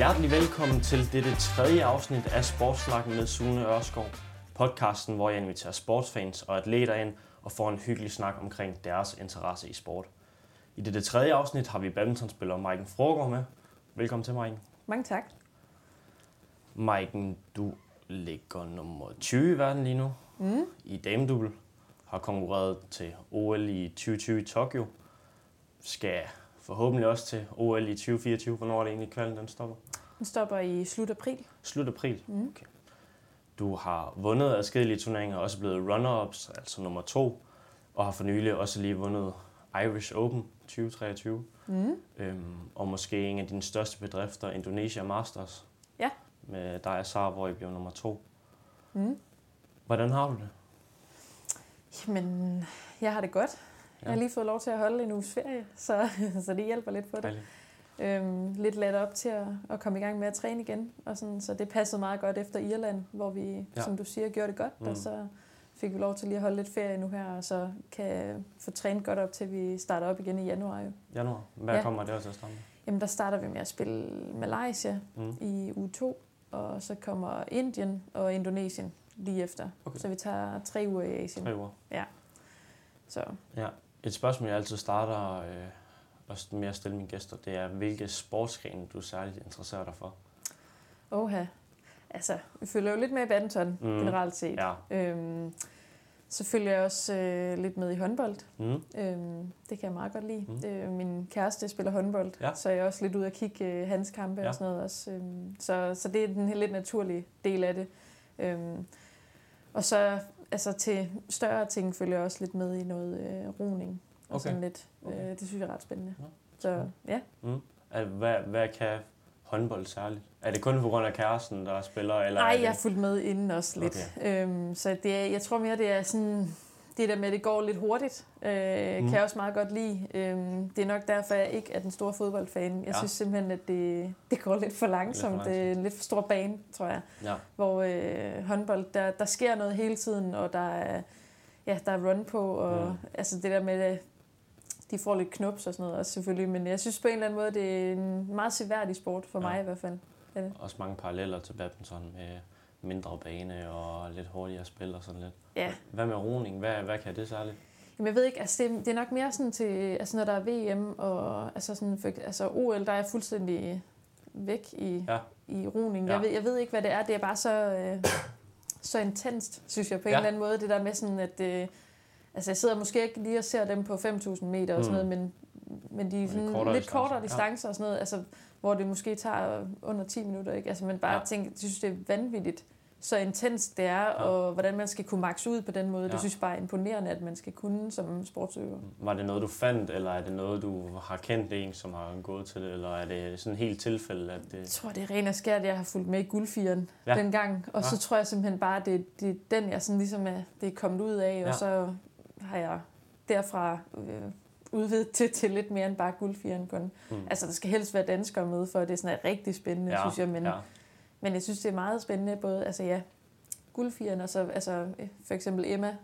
Hjertelig velkommen til dette tredje afsnit af Sportslakken med Sune Ørskov. Podcasten, hvor jeg inviterer sportsfans og atleter ind og får en hyggelig snak omkring deres interesse i sport. I dette tredje afsnit har vi badmintonspiller Maiken Frogård med. Velkommen til, Maiken. Mange tak. Maiken, du ligger nummer 20 i verden lige nu Mm. i damedubbel. Har konkurreret til OL i 2020 i Tokyo. Skal forhåbentlig også til OL i 2024. Hvornår er det egentlig kvalden, den stopper? Den stopper i slut april. Slut april. Mm. Okay. Du har vundet adskillige turneringer, også blevet runner-ups, altså nummer to, og har for nylig også lige vundet Irish Open 2023. Mm. Øhm, og måske en af dine største bedrifter, Indonesia Masters. Ja. Med dig og Sara, hvor I blev nummer to. Mm. Hvordan har du det? Jamen, jeg har det godt. Ja. Jeg har lige fået lov til at holde en uges ferie, så, så det hjælper lidt på det. Dejligt. Øhm, lidt let op til at, at komme i gang med at træne igen. Og sådan, så det passede meget godt efter Irland, hvor vi, Ja. ja. som du siger, gjorde det godt. Mm. Og så fik vi lov til lige at holde lidt ferie nu her, og så kan få trænet godt op til, vi starter op igen i januar. Jo. Januar. Hvad Ja. kommer det at starte med? Jamen, der starter vi med at spille Malaysia Mm. i uge 2, og så kommer Indien og Indonesien lige efter. Okay. Så vi tager tre uger i Asien. Tre uger. Så Ja. Et spørgsmål, jeg altid starter øh, også med at stille mine gæster, det er, hvilke sportsgrene du særligt interesserer dig for? Oha. Altså, vi følger jo lidt med i badminton Mm. generelt set. Ja. Øhm, så følger jeg også øh, lidt med i håndbold. Mm. Øhm, det kan jeg meget godt lide. Mm. Øh, min kæreste spiller håndbold, Ja. så jeg er også lidt ude at kigge øh, hans kampe Ja. og sådan noget også. Øhm, så, så det er den lidt naturlige del af det. Øhm, og så altså, til større ting følger jeg også lidt med i noget øh, roning. Og Okay. sådan lidt. Okay. Øh, det synes jeg er ret spændende. Ja. Så ja. Mm. Hvad, hvad kan håndbold særligt? Er det kun på grund af kæresten, der spiller? Eller Nej, det... jeg har fulgt med inden også lidt. Okay. Øhm, så det er, jeg tror mere, det er sådan... Det der med, at det går lidt hurtigt, øh, mm. Kan jeg også meget godt lide. Øhm, det er nok derfor, jeg ikke er den store fodboldfan. Jeg Ja. synes simpelthen, at det, det går lidt for langsomt. langsomt. Det er en lidt for stor bane, tror jeg. Ja. Hvor øh, håndbold, der, der sker noget hele tiden, og der er, ja, der er run på. Og, Mm. Altså det der med, at de får lidt knups og sådan noget også selvfølgelig. Men jeg synes på en eller anden måde, det er en meget seværdig sport, for Ja. mig i hvert fald. Er det? Også mange paralleller til badminton med mindre bane og lidt hurtigere spil og sådan lidt. Ja. Hvad med roning? Hvad, hvad kan det særligt? Jamen, jeg ved ikke, altså det, det er nok mere sådan til, altså når der er VM og altså sådan, for, altså OL, der er jeg fuldstændig væk i, Ja. i roning. Ja. Jeg, ved, jeg ved ikke, hvad det er. Det er bare så, øh, så intenst, synes jeg, på en Ja. eller anden måde. Det der med sådan, at øh, altså jeg sidder måske ikke lige og ser dem på 5.000 meter og sådan Mm. noget, men, men de er sådan kortere lidt distancer. kortere Ja. distancer og sådan noget, altså, hvor det måske tager under 10 minutter. Ikke? Altså, men bare Ja. tænker, jeg synes, det er vanvittigt, så intenst det er, Ja. og hvordan man skal kunne makse ud på den måde. Ja. Det synes jeg bare er imponerende, at man skal kunne som sportsøver. Var det noget, du fandt, eller er det noget, du har kendt en, som har gået til det, eller er det sådan helt tilfælde, at Jeg det... tror, det er ren og skært, jeg har fulgt med i guldfieren Ja. ja. dengang. Og Ja. så tror jeg simpelthen bare, at det, det er den, jeg sådan ligesom er, det er kommet ud af. Ja. Og så har jeg derfra øh, udvidet til, til lidt mere end bare guldfieren kun. Mm. Altså, der skal helst være danskere med, for det er sådan rigtig spændende, ja, synes jeg. Men, ja. men jeg synes, det er meget spændende, både, altså ja, guldfieren og så altså, for eksempel Emma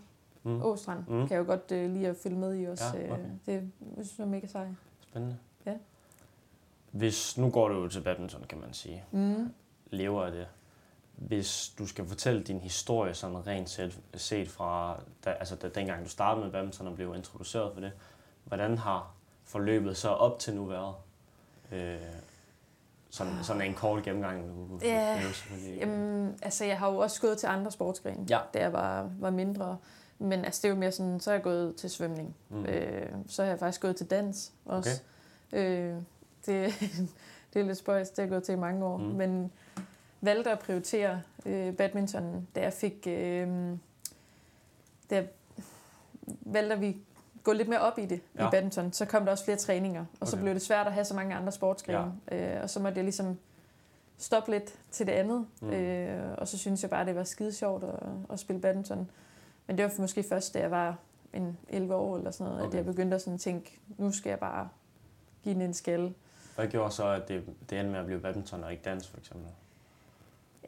Mm. Åstrand, Mm. kan jeg jo godt øh, lide at følge med i også. Ja, Øh, okay. Det jeg synes jeg er mega sej. Spændende. Ja. Hvis, nu går du jo til badminton, kan man sige. Mm. Lever af det. Hvis du skal fortælle din historie sådan rent set, set fra, da, altså da, dengang du startede med badminton og blev introduceret for det, hvordan har forløbet så op til nu været? Øh, sådan, sådan en kort gennemgang. Nu, Ja, Jamen, altså jeg har jo også gået til andre sportsgrene, Ja. da jeg var, var mindre. Men altså, det er jo mere sådan, så er jeg gået til svømning. Mm. Øh, så har jeg faktisk gået til dans også. Okay. Øh, det, det er lidt spøjst, det har jeg gået til i mange år. Mm. Men valgte at prioritere øh, badminton, da jeg fik... Øh, da jeg valgte at vi gå lidt mere op i det Ja. i badminton, så kom der også flere træninger. Og okay. så blev det svært at have så mange andre sportsgrene. Ja. Øh, og så måtte jeg ligesom stoppe lidt til det andet. Mm. Øh, og så synes jeg bare, det var skide sjovt at, at spille badminton. Men det var måske først, da jeg var en 11 år eller sådan noget, okay. At jeg begyndte at sådan tænke, nu skal jeg bare give den en skalle. Hvad gjorde så, at det, det endte med at blive badminton og ikke dans, for eksempel?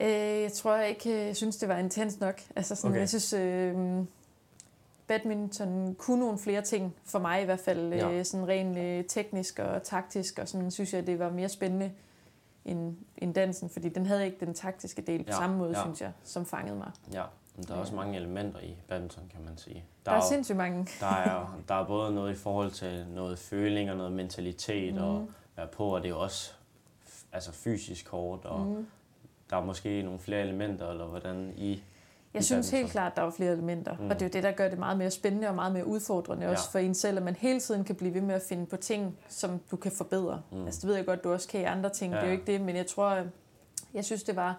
Øh, jeg tror jeg ikke, jeg synes, det var intens nok. Altså sådan, okay. jeg synes, øh, badminton kunne nogle flere ting, for mig i hvert fald. Ja. Øh, sådan rent øh, teknisk og taktisk, og sådan synes jeg, det var mere spændende end, end dansen, fordi den havde ikke den taktiske del på Ja, samme måde, ja. synes jeg, som fangede mig. Ja, men der er også Ja. mange elementer i badminton, kan man sige. Der, der er jo- sindssygt mange. der er, der er både noget i forhold til noget føling og noget mentalitet mm. og Mm. være på, og det er også altså fysisk hårdt, og. Mm. der er måske nogle flere elementer, eller hvordan I... Jeg synes helt klart, at der er flere elementer, Mm. og det er jo det, der gør det meget mere spændende og meget mere udfordrende Ja. også for en selv, at man hele tiden kan blive ved med at finde på ting, som du kan forbedre. Mm. Altså det ved jeg godt, du også kan i andre ting, Ja, det er jo ikke det, men jeg tror, øh, jeg synes, det var,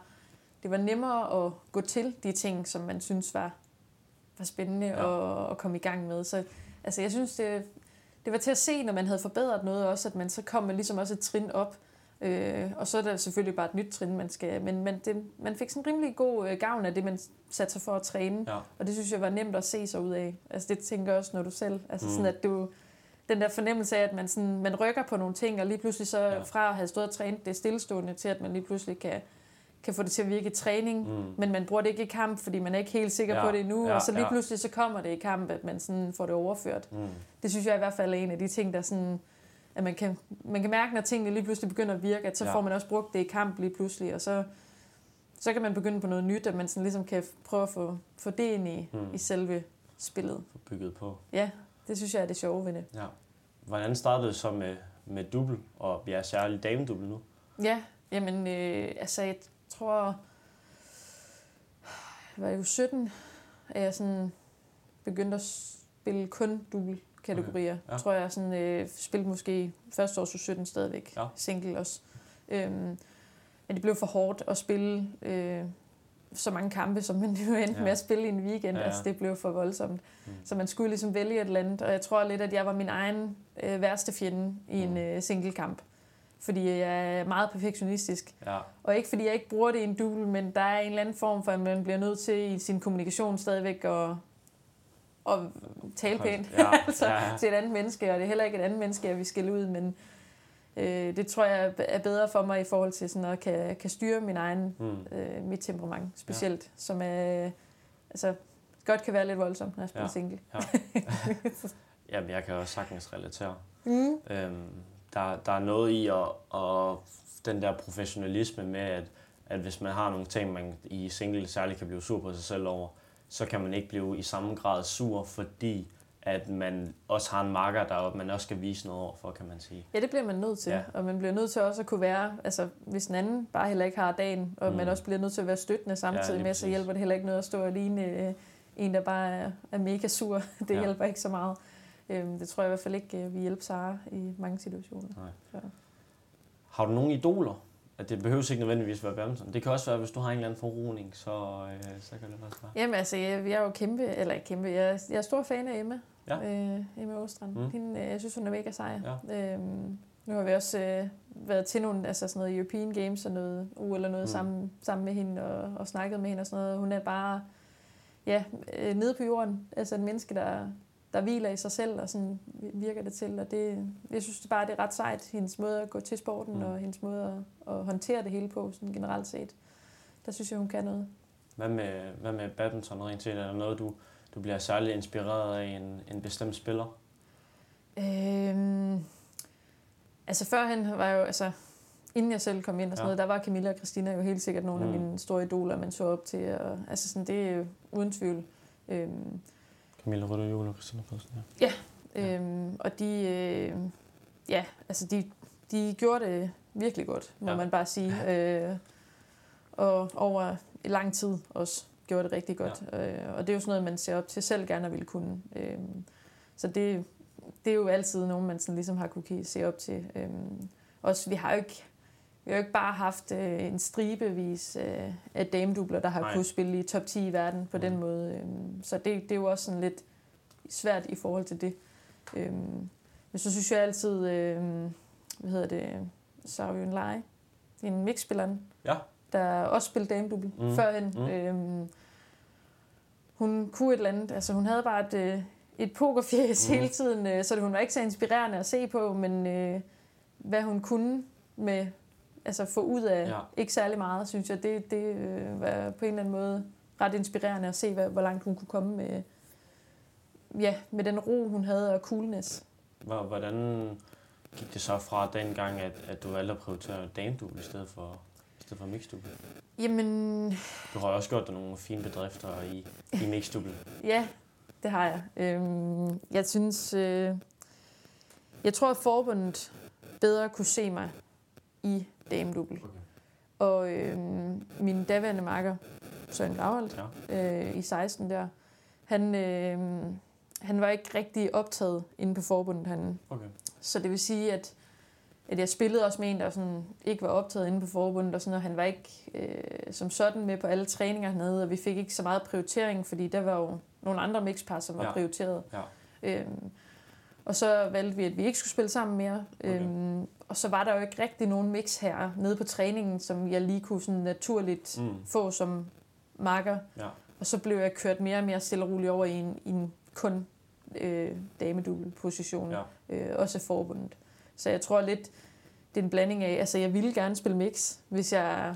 det var nemmere at gå til de ting, som man synes var, var spændende ja. at, at komme i gang med. Så altså, jeg synes, det, det var til at se, når man havde forbedret noget også, at man så kom man ligesom også et trin op, Øh, og så er der selvfølgelig bare et nyt trin, man skal... Men man, det, man fik sådan rimelig god øh, gavn af det, man satte sig for at træne. Ja. Og det synes jeg var nemt at se sig ud af. Altså det tænker jeg også, når du selv... Altså Mm. sådan, at du... Den der fornemmelse af, at man, sådan, man rykker på nogle ting, og lige pludselig så Ja. fra at have stået og trænet det stillestående, til at man lige pludselig kan, kan få det til at virke i træning. Mm. Men man bruger det ikke i kamp, fordi man er ikke helt sikker Ja, på det endnu. ja, og så lige ja. pludselig så kommer det i kamp, at man sådan får det overført. Mm. Det synes jeg i hvert fald er en af de ting, der sådan, at man kan, man kan mærke, når tingene lige pludselig begynder at virke, at så Ja. får man også brugt det i kamp lige pludselig, og så, så kan man begynde på noget nyt, at man sådan ligesom kan prøve at få, få det ind i, Mm. mm. i selve spillet. Få bygget på. Ja, det synes jeg er det sjove ved det. Ja. Hvordan startede det så med, med dubbel, og ja, særligt damedubbel nu? Ja, jamen, øh, altså jeg tror, jeg var jo 17, at jeg sådan begyndte at spille kun dubbelkategorier. Okay, ja. Tror jeg sådan, øh, spillede måske første års 17 stadigvæk, Ja. single også. Øhm, men det blev for hårdt at spille øh, så mange kampe, som man jo endte Ja. med at spille i en weekend. Ja, Ja. Altså, det blev for voldsomt. Mm. Så man skulle ligesom vælge et eller andet, og jeg tror lidt, at jeg var min egen øh, værste fjende i en Mm. øh, singlekamp. Fordi jeg er meget perfektionistisk. Ja, Og ikke fordi jeg ikke bruger det i en duel, men der er en eller anden form for, at man bliver nødt til i sin kommunikation stadigvæk at, at tale pænt Ja, altså, ja, ja. til et andet menneske, og det er heller ikke et andet menneske, jeg vil skille ud, men øh, det tror jeg er bedre for mig i forhold til sådan at kan, kan styre min egen, mm. øh, mit temperament specielt, ja. som er, altså, godt kan være lidt voldsomt, når jeg spiller Ja. ja. single. Jamen, jeg kan også sagtens relatere. Mm. Øhm, der, der er noget i at, at den der professionalisme med, at, at hvis man har nogle ting, man i single særligt kan blive sur på sig selv over, så kan man ikke blive i samme grad sur, fordi at man også har en marker, der man også skal vise noget over for, kan man sige. Ja, det bliver man nødt til. Ja. Ja. Og man bliver nødt til også at kunne være, altså hvis den anden bare heller ikke har dagen, og Mm. man også bliver nødt til at være støttende samtidig lige med, så hjælper det heller ikke noget at stå ligne øh, en, der bare er, er mega sur. Det Ja. ja. hjælper ikke så meget. Øhm, det tror jeg i hvert fald ikke, øh, vi hjælper Sara i mange situationer. Nej. Så. Har du nogle idoler? At det behøver ikke nødvendigvis være badminton. Det kan også være, hvis du har en eller anden forroning, så, øh, så kan det også være. Jamen altså, jeg, jeg er jo kæmpe, eller ikke kæmpe, jeg, er- jeg er stor fan af Emma. Ja. Øh, Emma Åstrand. Mm. Hende, øh, jeg synes, hun er mega sej. Ja. Øhm, nu har vi også øh, været til nogle, altså sådan noget European Games og noget uge eller noget Mm. mm. sammen, sammen med hende og, og snakket med hende og sådan noget. Hun er bare ja, øh, nede på jorden. Altså et menneske, der, der hviler i sig selv og sådan virker det til. Og det, jeg synes det bare, det er ret sejt, hendes måde at gå til sporten Mm. og hendes måde at, at håndtere det hele på sådan generelt set. Der synes jeg, hun kan noget. Hvad med, hvad med badminton rent set? Er der noget, du, du bliver særligt inspireret af en, en bestemt spiller? Øhm, altså førhen var jeg jo, altså inden jeg selv kom ind og sådan Ja. noget, der var Camilla og Christina jo helt sikkert nogle mm. af mine store idoler, man så op til. Og, altså sådan, det er jo uden tvivl. Øhm, Camilla Rødder Jule og Christina Pedersen, ja. Ja. øhm, og de, øh, ja, altså de, de gjorde det virkelig godt, må Ja. ja. man bare sige. Øh, og over lang tid også gjorde det rigtig godt. Ja. Øh, og det er jo sådan noget, man ser op til selv gerne at ville kunne. Øh, så det, det er jo altid nogen, man sådan ligesom har kunne se op til. Øh, også, vi har jo ikke, vi har jo ikke bare haft øh, en stribevis øh, af damedubler, der har Nej. kunnet spille i top 10 i verden på Mm. den måde. Øh, så det, det er jo også sådan lidt svært i forhold til det. Øh, men så synes jeg altid, øh, hvad hedder det, Savion Lai, en mixspilleren, Ja. der også spillede damedubbel Mm. førhen. Mm. Øhm, hun kunne et eller andet, altså hun havde bare et, øh, et pokerfjæs Mm. mm. hele tiden, øh, så det, hun var ikke så inspirerende at se på, men øh, hvad hun kunne med, altså få ud af Ja. ikke særlig meget, synes jeg, det, det øh, var på en eller anden måde ret inspirerende at se, hvad, hvor langt hun kunne komme med, ja, med den ro, hun havde og coolness. Hvor- Hvordan, gik det så fra den gang, at, at du valgte at prioritere damedouble i stedet for, i stedet for mixdouble? Jamen, Du har også gjort dig nogle fine bedrifter i, i mixdouble. ja, det har jeg. Øhm, jeg synes, øh, jeg tror, at forbundet bedre kunne se mig i damedouble. Okay. Og øh, min daværende makker, Søren Gravholdt, Ja. øh, i 16 der, han, øh, han var ikke rigtig optaget inde på forbundet. Han, Okay. så det vil sige, at, at jeg spillede også med en, der sådan ikke var optaget inde på forbundet, og, sådan, og han var ikke øh, som sådan med på alle træninger hernede, og vi fik ikke så meget prioritering, fordi der var jo nogle andre mixpar, som var ja. prioriteret. Ja. Øhm, og så valgte vi, at vi ikke skulle spille sammen mere. Okay. Øhm, og så var der jo ikke rigtig nogen mix her nede på træningen, som jeg lige kunne sådan naturligt Mm. få som marker. Ja. Og så blev jeg kørt mere og mere stille og roligt over i en, i en kun øh, damedouble position. Ja. Øh, også af forbundet. Så jeg tror lidt, det er en blanding af, altså jeg ville gerne spille mix, hvis jeg,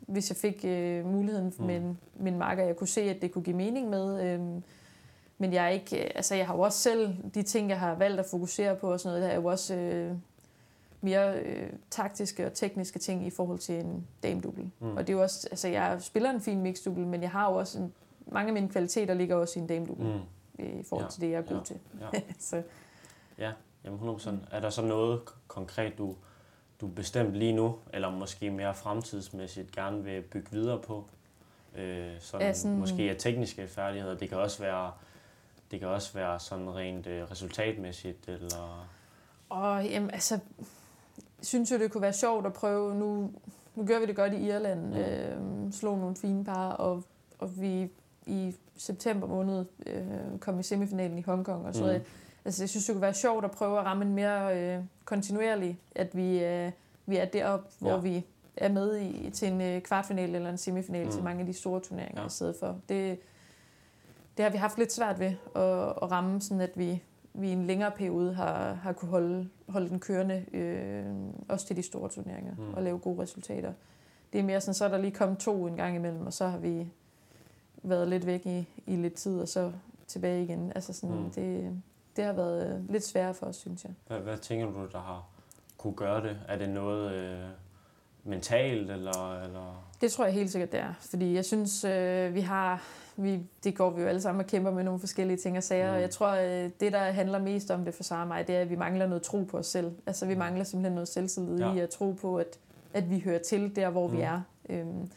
hvis jeg fik øh, muligheden Mm. med en, min marker. Jeg kunne se, at det kunne give mening med. Øh, men jeg er ikke, altså jeg har jo også selv de ting, jeg har valgt at fokusere på og sådan noget, der er jo også øh, mere øh, taktiske og tekniske ting i forhold til en damedouble. Mm. Mm. Og det er jo også, altså jeg spiller en fin mixdouble, men jeg har jo også en, mange af mine kvaliteter ligger også i en damedouble Mm. mm. i forhold Ja. til det, jeg er god Ja. til. Ja. så Jamen 100%. Er der så noget konkret, du, du bestemt lige nu, eller måske mere fremtidsmæssigt gerne vil bygge videre på? Øh, sådan, Ja, sådan- Måske af tekniske færdigheder. Det kan også være, det kan også være sådan rent øh, resultatmæssigt, eller... Og jamen, altså, synes jo, det kunne være sjovt at prøve. Nu, nu gør vi det godt i Irland. Øh, slog nogle fine par, og, og vi i september måned øh, kom i semifinalen i Hongkong og sådan Mm. Altså, jeg synes, det kunne være sjovt at prøve at ramme en mere øh, kontinuerlig, at vi, øh, vi er deroppe, hvor Ja. vi er med i, til en øh, kvartfinale eller en semifinale Mm. til mange af de store turneringer ja. i stedet for. Det, det har vi haft lidt svært ved at, at ramme, sådan at vi, vi i en længere periode har, har kunne holde, holde den kørende, øh, også til de store turneringer, Mm. og lave gode resultater. Det er mere sådan, så er der lige kommet to en gang imellem, og så har vi været lidt væk i, i lidt tid, og så tilbage igen. Altså sådan, Mm. mm. det, det har været øh, lidt sværere for os, synes jeg. Hvad, hvad tænker du, der har kunne gøre det? Er det noget øh, mentalt, eller... eller? Det tror jeg helt sikkert, det er. Fordi jeg synes, øh, vi har... Vi, det går vi jo alle sammen og kæmper med nogle forskellige ting og sager. Mm. Mm. Og jeg tror, øh, det, der handler mest om det for Sara og mig, det er, at vi mangler noget tro på os selv. Altså, vi mangler simpelthen noget selvtillid Ja. i at tro på, at, at vi hører til der, hvor mm. Mm. vi er. Øhm,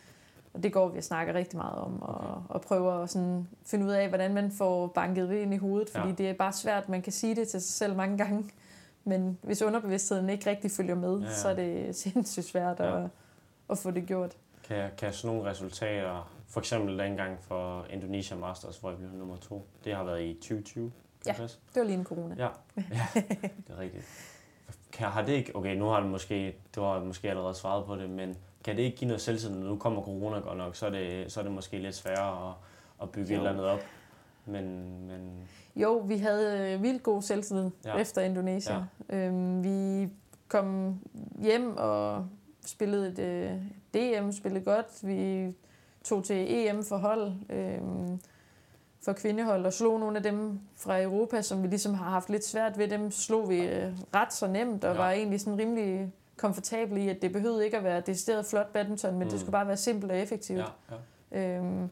og det går vi og snakker rigtig meget om, og, Okay. og prøver at sådan finde ud af, hvordan man får banket det ind i hovedet. Fordi Ja. det er bare svært, man kan sige det til sig selv mange gange. Men hvis underbevidstheden ikke rigtig følger med, ja. så er det sindssygt svært Ja. at, at få det gjort. Kan, kan sådan nogle resultater, for eksempel dengang for Indonesia Masters, hvor jeg blev nummer to, det har været i 2020, kan Ja. det var lige en corona. Ja, ja det er rigtigt. Kan, har det ikke, okay, nu har det måske, du har måske allerede svaret på det, men kan det ikke give noget selvtillid, når nu kommer corona godt nok, så er det, så er det måske lidt sværere at, at bygge Jo. et eller andet op. Men, men Jo, vi havde øh, vildt god selvtillid Ja. ja. efter Indonesien. Ja. Øhm, vi kom hjem og spillede et øh, DM, spillede godt. Vi tog til EM for hold, øhm, for kvindehold, og slog nogle af dem fra Europa, som vi ligesom har haft lidt svært ved. Dem slog vi øh, ret så nemt, og Ja. var egentlig sådan rimelig komfortable i, at det behøvede ikke at være decideret flot badminton, men. Mm. det skulle bare være simpelt og effektivt. ja, ja, Øhm,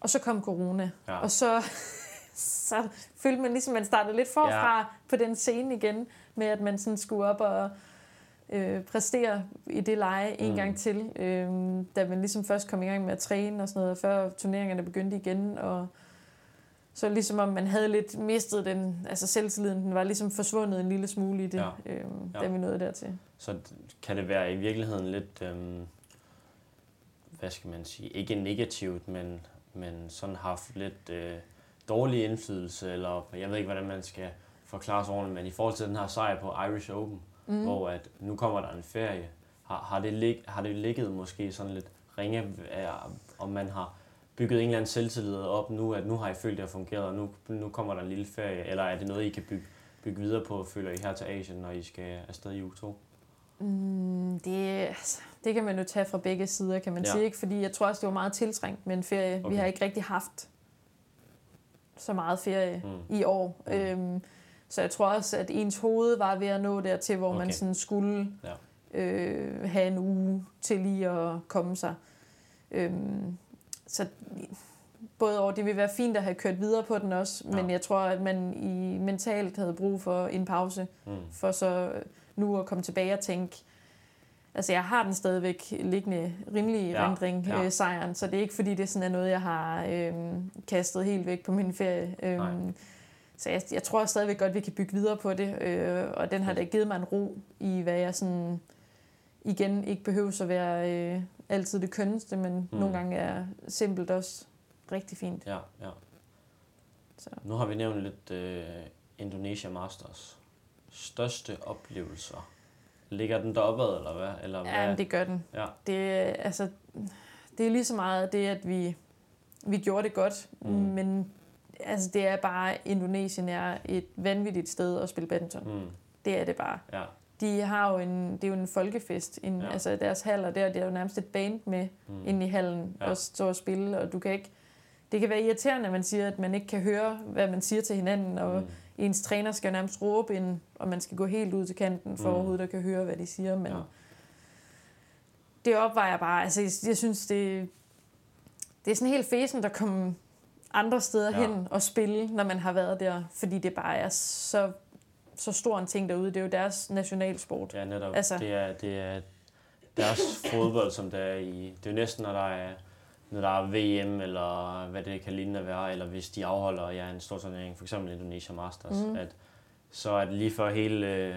og så kom corona, ja. og så, så følte man ligesom, at man startede lidt forfra ja. på den scene igen, med at man sådan skulle op og øh, præstere i det leje en Mm. gang til, øh, da man ligesom først kom i gang med at træne og sådan noget, før turneringerne begyndte igen, og så ligesom om man havde lidt mistet den, altså selvtilliden, den var ligesom forsvundet en lille smule i det, Ja. ja. øh, Ja. da vi nåede dertil. Så kan det være i virkeligheden lidt, øhm, hvad skal man sige, ikke negativt, men, men sådan haft lidt øh, dårlig indflydelse, eller jeg ved ikke, hvordan man skal forklare sig ordentligt, men i forhold til den her sejr på Irish Open, mm. Hvor at nu kommer der en ferie, har, har, det lig, har det ligget måske sådan lidt ringe, om man har bygget en eller anden selvtillid op nu, at nu har I følt, det har fungeret, og nu, nu kommer der en lille ferie, eller er det noget, I kan bygge, bygge videre på, føler I her til Asien, når I skal afsted i uge 2? Mm, det, altså, det kan man jo tage fra begge sider, kan man Ja. sige. Ikke? Fordi jeg tror også, det var meget tiltrængt med en ferie. Okay. Vi har ikke rigtig haft så meget ferie Mm. i år. Mm. Øhm, Så jeg tror også, at ens hoved var ved at nå dertil, hvor okay. man sådan skulle Ja. øh, have en uge til lige at komme sig. Øhm, så både over, det ville være fint at have kørt videre på den også, Ja. men jeg tror, at man i mentalt havde brug for en pause, Mm. for så nu at komme tilbage og tænke, altså jeg har den stadigvæk liggende rimelig Ja, rendring, ja. øh, sejren, så det er ikke fordi, det sådan er noget, jeg har øh, kastet helt væk på min ferie. Øh, Nej. Så jeg, jeg tror stadigvæk godt, vi kan bygge videre på det, øh, og den har da givet mig en ro i, hvad jeg sådan igen ikke behøver at være øh, altid det kønneste, men Mm. nogle gange er simpelt også rigtig fint. Ja, ja. Så. Nu har vi nævnt lidt øh, Indonesia Masters. Største oplevelser. Ligger den deroppe, eller hvad? Eller hvad? Ja, det gør den. Ja. Det, altså, det er lige så meget det, at vi, vi gjorde det godt, mm. men altså, det er bare, Indonesien er et vanvittigt sted at spille badminton. Mm. Det er det bare. ja. De har jo en, det er jo en folkefest. En, Ja. Altså deres haller der, det er jo nærmest et band med Mm. inde i hallen Ja. og stå og spille, og du kan ikke... Det kan være irriterende, at man siger, at man ikke kan høre, hvad man siger til hinanden, og Mm. ens træner skal jo nærmest råbe ind, og man skal gå helt ud til kanten, for Mm. overhovedet at kan høre, hvad de siger. Men Ja. det opvejer bare, altså jeg, synes, det, det er sådan helt fæsen, der kommer andre steder Ja. hen og spille, når man har været der, fordi det bare er så, så stor en ting derude. Det er jo deres nationalsport. Ja, netop. Altså- Det er, det er deres fodbold, som det er i... Det er jo næsten, når der er, når der er VM, eller hvad det kan lignende være, eller hvis de afholder ja, en stor turnering, for eksempel Indonesia Masters, mm. At, så det lige før hele øh,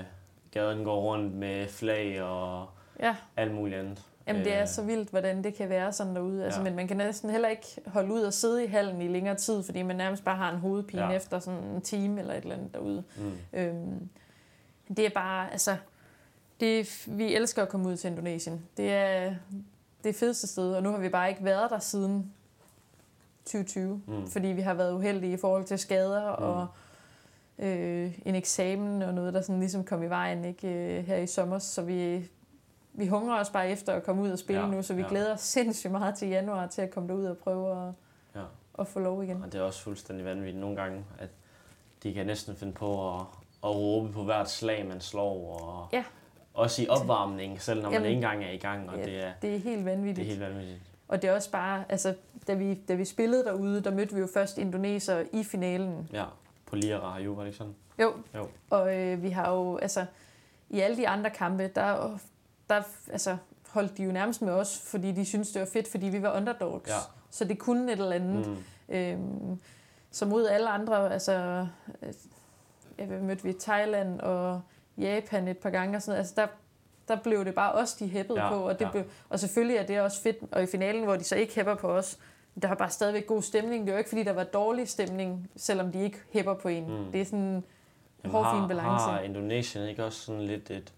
gaden går rundt med flag og Ja, alt muligt andet. Jamen, det er Øh, så vildt, hvordan det kan være sådan derude. Altså, Ja. Men man kan næsten heller ikke holde ud og sidde i hallen i længere tid, fordi man nærmest bare har en hovedpine Ja. efter sådan en time eller et eller andet derude. Mm. Øhm, det er bare, altså, det, vi elsker at komme ud til Indonesien. Det er det fedeste sted, og nu har vi bare ikke været der siden 2020, Mm. fordi vi har været uheldige i forhold til skader Mm. og øh, en eksamen og noget, der sådan ligesom kom i vejen ikke, øh, her i sommer. Så vi, vi hungrer os bare efter at komme ud og spille Ja, nu, så vi ja. glæder os sindssygt meget til januar til at komme derud og prøve at, Ja. at få lov igen. Og det er også fuldstændig vanvittigt nogle gange, at de kan næsten finde på at, at råbe på hvert slag, man slår. Og Ja. Også i opvarmning, selv når man Jamen, ikke engang er i gang. Og ja, det, er, Det er helt vanvittigt. det er helt vanvittigt. Og det er også bare, altså, da vi, da vi spillede derude, der mødte vi jo først indoneser i finalen. Ja, på Lira har jo, var det ikke sådan? Jo. Jo. Og øh, vi har jo, altså, i alle de andre kampe, der, der altså, holdt de jo nærmest med os, fordi de syntes, det var fedt, fordi vi var underdogs. Ja. Så det kunne et eller andet. Mm. Øhm, så mod alle andre, altså, øh, hvad mødte vi Thailand og Japan et par gange og sådan noget, altså der, der blev det bare os, de hæppede Ja, på, og, det ja. blev, og selvfølgelig er det også fedt, og i finalen, hvor de så ikke hæpper på os, der var bare stadigvæk god stemning. Det er jo ikke, fordi der var dårlig stemning, selvom de ikke hæpper på en. Mm. Det er sådan en hård, har, fin balance. Har Indonesien ikke også sådan lidt et,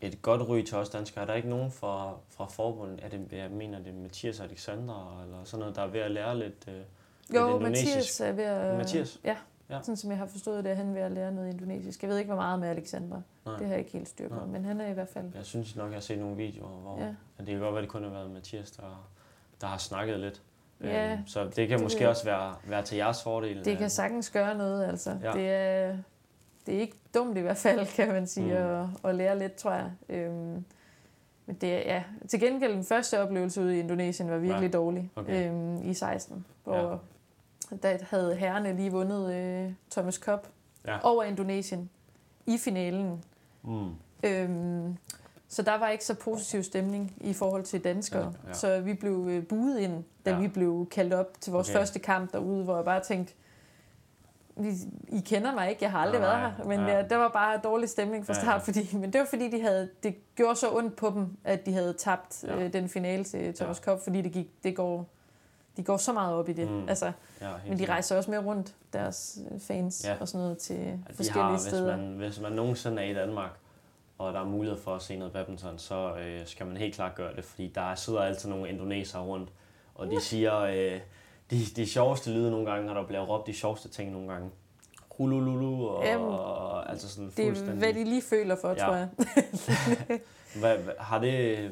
et godt ry til os danskere? Er der ikke nogen fra, fra forbundet, er det, jeg mener det er Mathias Alexander, eller sådan noget, der er ved at lære lidt, øh, lidt Jo, indonesisk? Mathias er ved at... Mathias? Ja, Ja. sådan som jeg har forstået det, er han ved at lære noget indonesisk. Jeg ved ikke, hvor meget med Alexandra. Nej. Det har jeg ikke helt styr på, Nej. men han er i hvert fald... Jeg synes nok, jeg har set nogle videoer, hvor Ja. det kan godt være, det kun har været Mathias, der, der har snakket lidt. Ja, Øhm, så det kan det måske jeg. også være, være til jeres fordel. Det øh, kan sagtens gøre noget, altså. Ja. Det, er, det er ikke dumt i hvert fald, kan man sige, Mm. at, at lære lidt, tror jeg. Øhm, men det er, ja. Til gengæld, den første oplevelse ude i Indonesien var virkelig Ja. dårlig Okay. øhm, i 16, hvor ja. der havde herrene lige vundet øh, Thomas Cup Ja. over Indonesien i finalen. Mm. Øhm, så der var ikke så positiv stemning i forhold til danskere. Ja, Ja. Så vi blev øh, buet ind, da Ja. vi blev kaldt op til vores okay. første kamp derude, hvor jeg bare tænkte, "I- kender mig ikke, jeg har aldrig Nej, været her. Men ja. ja. der var bare dårlig stemning fra Ja, start, ja. fordi, men det var fordi, de havde, det gjorde så ondt på dem, at de havde tabt Ja. ja. øh, den finale til Thomas Ja. Cup, fordi det gik, det går, de går så meget op i det. Mm. Altså, Ja, men de rejser også med rundt, deres øh, fans Ja. ja. og sådan noget, til Ja, forskellige har, steder. Hvis man, hvis man nogensinde er i Danmark, og der er mulighed for at se noget badminton, så øh, skal man helt klart gøre det, fordi der sidder altid nogle indonesere rundt, og de siger øh, de, de sjoveste lyde nogle gange, og der bliver råbt de sjoveste ting nogle gange. Hulululu, og, Jamen, og altså sådan Det er, fuldstændig... hvad de lige føler for, Ja. tror jeg. Hvad, har det...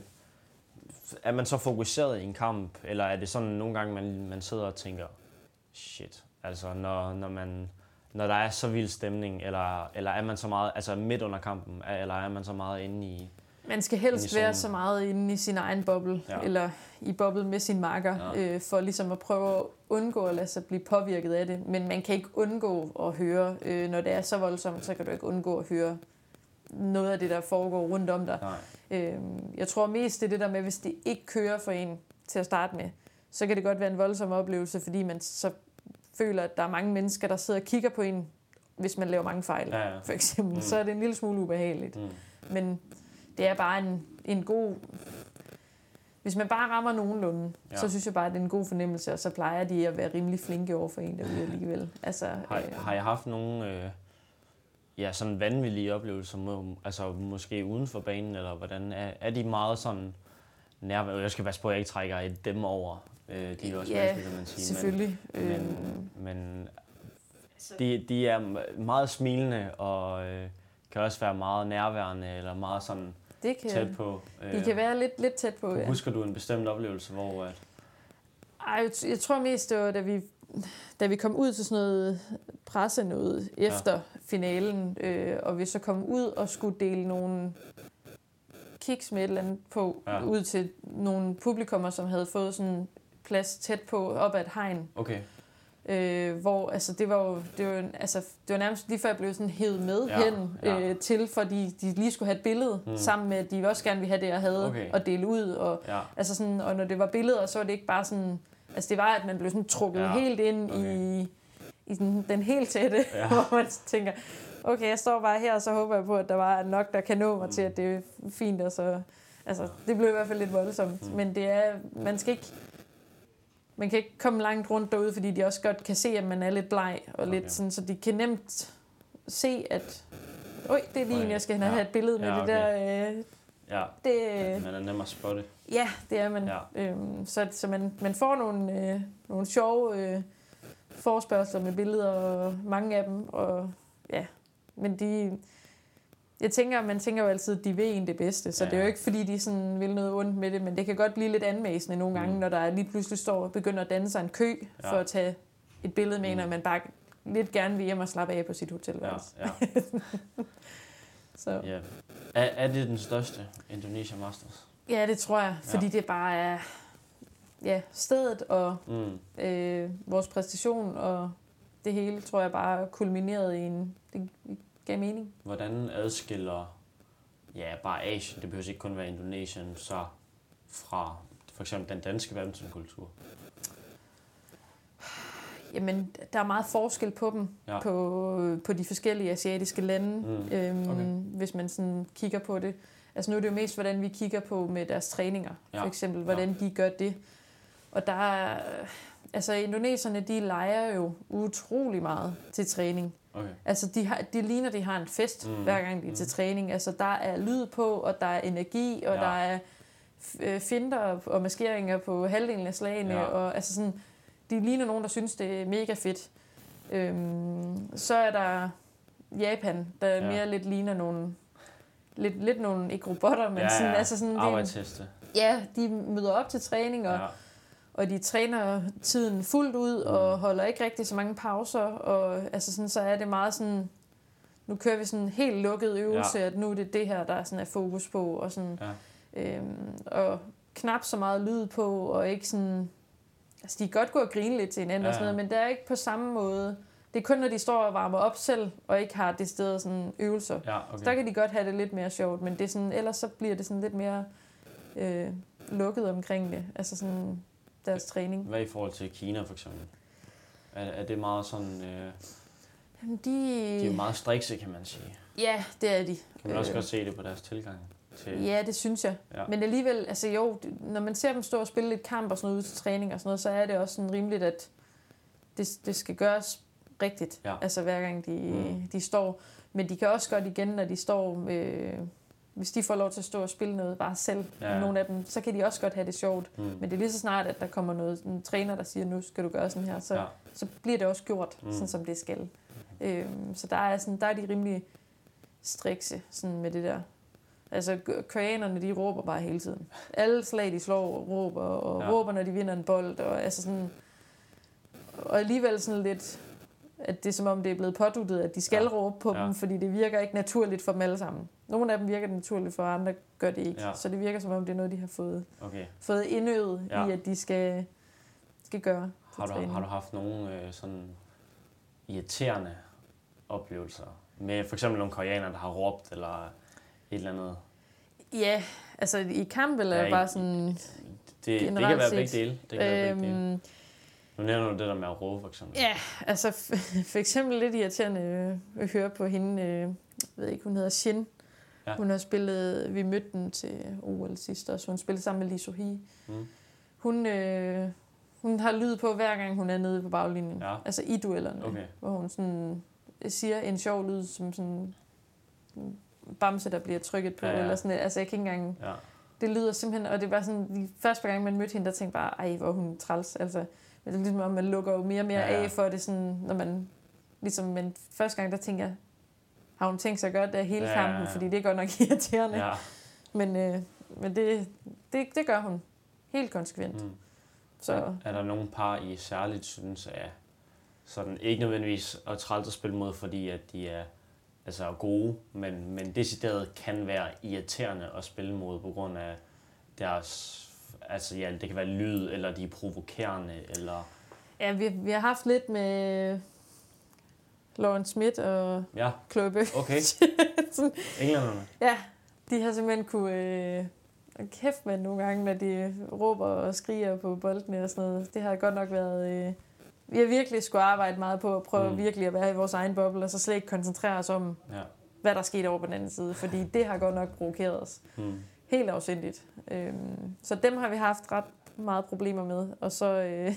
Er man så fokuseret i en kamp, eller er det sådan nogle gange, man, man sidder og tænker, shit, altså når, når man når der er så vild stemning, eller, eller er man så meget, altså midt under kampen, er- eller er man så meget inde i... Man skal helst være zonen. så meget inde i sin egen boble, Ja. eller i boble med sin marker, Ja. øh, for ligesom at prøve at undgå at lade sig blive påvirket af det. Men man kan ikke undgå at høre, øh, når det er så voldsomt, så kan du ikke undgå at høre noget af det, der foregår rundt om dig. Nej. Øh, jeg tror mest, det er det der med, hvis det ikke kører for en til at starte med, så kan det godt være en voldsom oplevelse, fordi man så føler, at der er mange mennesker, der sidder og kigger på en, hvis man laver mange fejl, Ja, ja. for eksempel. Mm. Så er det en lille smule ubehageligt. Mm. Men det er bare en, en god... Hvis man bare rammer nogenlunde, Ja. så synes jeg bare, at det er en god fornemmelse, og så plejer de at være rimelig flinke over for en derude alligevel. Altså, Har, har jeg haft nogle øh, ja, sådan vanvittige oplevelser, må, altså måske uden for banen, eller hvordan? Er, er de meget sådan nærværende? Jeg skal passe på, at jeg ikke trækker et dem over. Øh, de er jo også Ja, kan man sige. selvfølgelig. Men, øhm, men, men de, de er meget smilende, og øh, kan også være meget nærværende, eller meget sådan det kan, tæt på. Øh, de kan være lidt, lidt tæt på, ja. Husker du en bestemt oplevelse, hvor... At, Ej, jeg jeg tror mest, det var, da vi, da vi kom ud til sådan noget presse noget efter ja. finalen, øh, og vi så kom ud og skulle dele nogle kiks med et eller andet på, ja. ud til nogle publikummer, som havde fået sådan plads tæt på, op ad et hegn. okay, Øh, hvor altså, det var jo det var, altså, det var nærmest lige før jeg blev sådan hævet med Ja, hen ja. øh, til, fordi de lige skulle have et billede, Mm. mm. sammen med, at de også gerne ville have det, jeg havde, Okay. og dele ud. Og, ja. Altså sådan, og når det var billeder, så var det ikke bare sådan... Altså det var, at man blev sådan trukket Ja, helt ind okay. i, i den, den helt tætte, Ja. hvor man tænker, okay, jeg står bare her, og så håber jeg på, at der var nok, der kan nå mig Mm. til, at det er fint, og så... Altså, det blev i hvert fald lidt voldsomt. Mm. Men det er, man skal ikke... Man kan ikke komme langt rundt derude, fordi de også godt kan se, at man er lidt bleg, og okay. Lidt sådan, så de kan nemt se, at Øj, det er lige en, jeg skal ja. have et billede med Ja, det okay. der. Øh, ja, det, man er nem at spotte. Ja, det er man. Ja. Ja. Øhm, så så man, man får nogle, øh, nogle sjove øh, forspørgseler med billeder, og mange af dem. Og, ja. Men de, jeg tænker, man tænker jo altid, at de ved en det bedste, så Ja. ja. det er jo ikke, fordi de sådan vil noget ondt med det, men det kan godt blive lidt anmæsende nogle gange, Mm. når der lige pludselig står og begynder at danne sig en kø Ja. for at tage et billede med en, Mm. og man bare lidt gerne vil hjem og slappe af på sit Ja, hotelværelse. ja, Så. ja. Er, er det den største Indonesia Masters? Ja, det tror jeg, fordi Ja. det bare er ja, stedet og Mm. øh, vores præstation og det hele, tror jeg bare kulminerede i en... Det gav mening. Hvordan adskiller ja, bare Asien, det behøver ikke kun være Indonesien, så fra for eksempel den danske badmintonkultur? Jamen, der er meget forskel på dem, Ja. ja. på, på de forskellige asiatiske lande, Mm, øhm, okay. hvis man sådan kigger på det. Altså nu er det jo mest, hvordan vi kigger på med deres træninger, Ja. for eksempel, hvordan de gør det. Og der er, altså indoneserne, de leger jo utrolig meget til træning. Okay. Altså, de, har, de ligner, de har en fest, Mm, hver gang de er til mm. træning. Altså, der er lyd på, og der er energi, og Ja. der er øh, finter og maskeringer på halvdelen af slagene. Ja. Og, altså sådan, de ligner nogen, der synes, det er mega fedt. Øhm, så er der Japan, der Ja. mere lidt ligner nogle... Lidt, lidt nogle, ikke robotter, men Ja, sådan, ja. altså sådan, Arbejdsheste. ja, de møder op til træning, og, Ja. Og de træner tiden fuldt ud Mm. og holder ikke rigtig så mange pauser. Og altså sådan, så er det meget sådan, nu kører vi sådan en helt lukket øvelse, ja. at nu er det det her, der sådan er fokus på. Og, sådan, Ja. øhm, og knap så meget lyd på, og ikke sådan... Altså, de kan godt gå og grine lidt til hinanden ja. og sådan noget, men det er ikke på samme måde. Det er kun, når de står og varmer op selv, og ikke har det sted sådan øvelser. Ja, okay. Så der kan de godt have det lidt mere sjovt, men det er sådan, ellers så bliver det sådan lidt mere øh, lukket omkring det. Altså sådan deres træning. Hvad i forhold til Kina for eksempel? Er, er det meget sådan... Øh, Jamen, de... de er jo meget strikse, kan man sige. Ja, det er de. Kan man også Øh, godt se det på deres tilgang til... Ja, det synes jeg. Ja. Men alligevel, altså jo, når man ser dem stå og spille lidt kamp og sådan noget ude til træning og sådan noget, så er det også sådan rimeligt, at det, det skal gøres rigtigt. Ja. Altså hver gang de, Mm. mm. de står. Men de kan også godt igen, når de står med, hvis de får lov til at stå og spille noget bare selv, Ja. nogle af dem, så kan de også godt have det sjovt. Mm. Men det er lige så snart, at der kommer noget, en træner, der siger, nu skal du gøre sådan her, så, Ja. så bliver det også gjort, Mm. sådan som det skal. Øhm, så der er, sådan, der er de rimelig strikse sådan med det der. Altså, koreanerne, de råber bare hele tiden. Alle slag, de slår, råber, og ja. råber, når de vinder en bold, og altså sådan... Og alligevel sådan lidt at det er som om, det er blevet påduttet, at de skal ja. råbe på ja. dem, fordi det virker ikke naturligt for dem alle sammen. Nogle af dem virker det naturligt for, andre gør det ikke. Ja. Så det virker som om, det er noget, de har fået, okay. fået indøvet ja. i, at de skal, skal gøre. Har du, har du haft nogle øh, sådan irriterende oplevelser med for eksempel nogle koreanere, der har råbt, eller et eller andet? Ja, altså i kamp, eller ja, bare sådan det, det kan være begge dele. Det kan øhm, være begge dele. Øhm, nu nævner du det der med at råbe, for eksempel. Ja, altså for eksempel lidt irriterende at høre på hende, øh, jeg ved ikke, hun hedder Shin. Ja. Hun har spillet, vi mødte den til OL sidst også, hun spillede sammen med Lee Sohee. Mm. Hun, øh, hun har lyd på hver gang, hun er nede på baglinjen. Ja. Altså i duellerne. Okay. Hvor hun sådan siger en sjov lyd, som sådan bamse, der bliver trykket på. Ja, ja. Eller sådan, altså jeg kan ikke engang... Ja. Det lyder simpelthen... Og det var sådan, de første gang, man mødte hende, der tænkte bare, ej, hvor hun træls. Altså, det er ligesom, at man lukker jo mere og mere ja, ja. af for det, sådan, når man... Ligesom, men første gang, der tænker jeg, har hun tænkt sig at gøre det hele ja, kampen, ja, ja. fordi det er godt nok irriterende. Ja. Men, øh, men det, det, det gør hun helt konsekvent. Mm. Så. Er, er der nogen par, I særligt synes er sådan, ikke nødvendigvis at træls at spille mod, fordi at de er altså gode, men, men decideret kan være irriterende at spille mod på grund af deres, altså ja, det kan være lyd, eller de er provokerende, eller... Ja, vi, vi har haft lidt med Lauren Schmidt og ja. Chloe Okay. Englænderne. Ja, de har simpelthen kunne... Øh, kæft med nogle gange, når de råber og skriger på boldene og sådan noget. Det har godt nok været... Øh, vi har virkelig skulle arbejde meget på at prøve mm. virkelig at være i vores egen boble, og så slet ikke koncentrere os om, ja. hvad der skete over på den anden side, fordi det har godt nok provokeret os. Mm. Helt afsindigt. Øhm, så dem har vi haft ret meget problemer med. Og så, øh,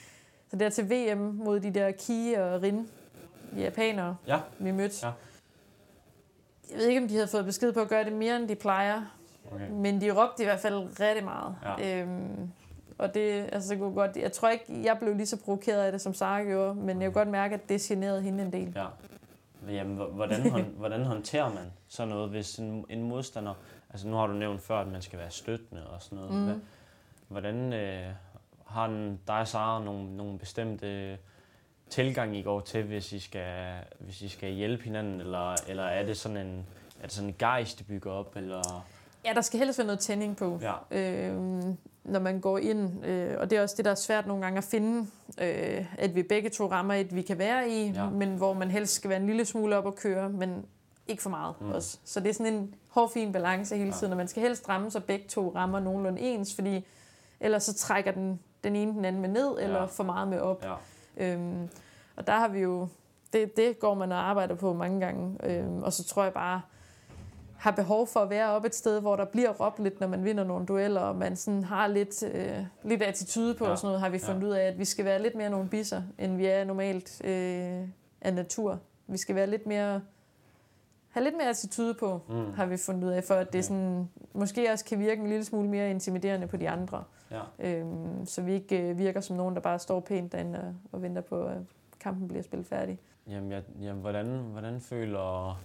så der til VM mod de der Ki og Rin, japanere, ja. vi mødte. Ja. Jeg ved ikke, om de havde fået besked på at gøre det mere, end de plejer. Okay. Men de råbte i hvert fald rigtig meget. Ja. Øhm, og det, altså, det kunne godt, jeg tror ikke, jeg blev lige så provokeret af det, som Sara gjorde, men jeg kunne godt mærke, at det generede hende en del. Ja. Jamen, hvordan, hvordan håndterer man sådan noget, hvis en, en modstander... Altså, nu har du nævnt før, at man skal være støttende og sådan noget. Mm. Hvordan øh, har den, dig og Sara nogle, nogle bestemte tilgang, I går til, hvis I skal, hvis I skal hjælpe hinanden, eller, eller er det sådan en, er det sådan en gejst, de bygger op, eller... Ja, der skal helst være noget tænding på. Ja. Øhm, når man går ind, øh, og det er også det, der er svært nogle gange at finde, øh, at vi begge to rammer et, vi kan være i, ja. men hvor man helst skal være en lille smule op og køre, men ikke for meget mm. også. Så det er sådan en hård, fin balance hele tiden, ja. og man skal helst ramme, så begge to rammer nogenlunde ens, fordi ellers så trækker den, den ene den anden med ned, ja. eller for meget med op. Ja. Øhm, og der har vi jo, det, det går man og arbejder på mange gange, øhm, og så tror jeg bare, har behov for at være op et sted, hvor der bliver råbt lidt, når man vinder nogle dueller, og man sådan har lidt, øh, lidt attitude på ja. og sådan noget, har vi fundet ja. ud af, at vi skal være lidt mere nogle bisser, end vi er normalt øh, af natur. Vi skal være lidt mere have lidt mere attitude på, mm. har vi fundet ud af, for at det sådan, måske også kan virke en lille smule mere intimiderende på de andre. Ja. Øhm, så vi ikke øh, virker som nogen, der bare står pænt derinde og, og venter på, at kampen bliver spillet færdig. Jamen, jeg, jamen hvordan, hvordan føler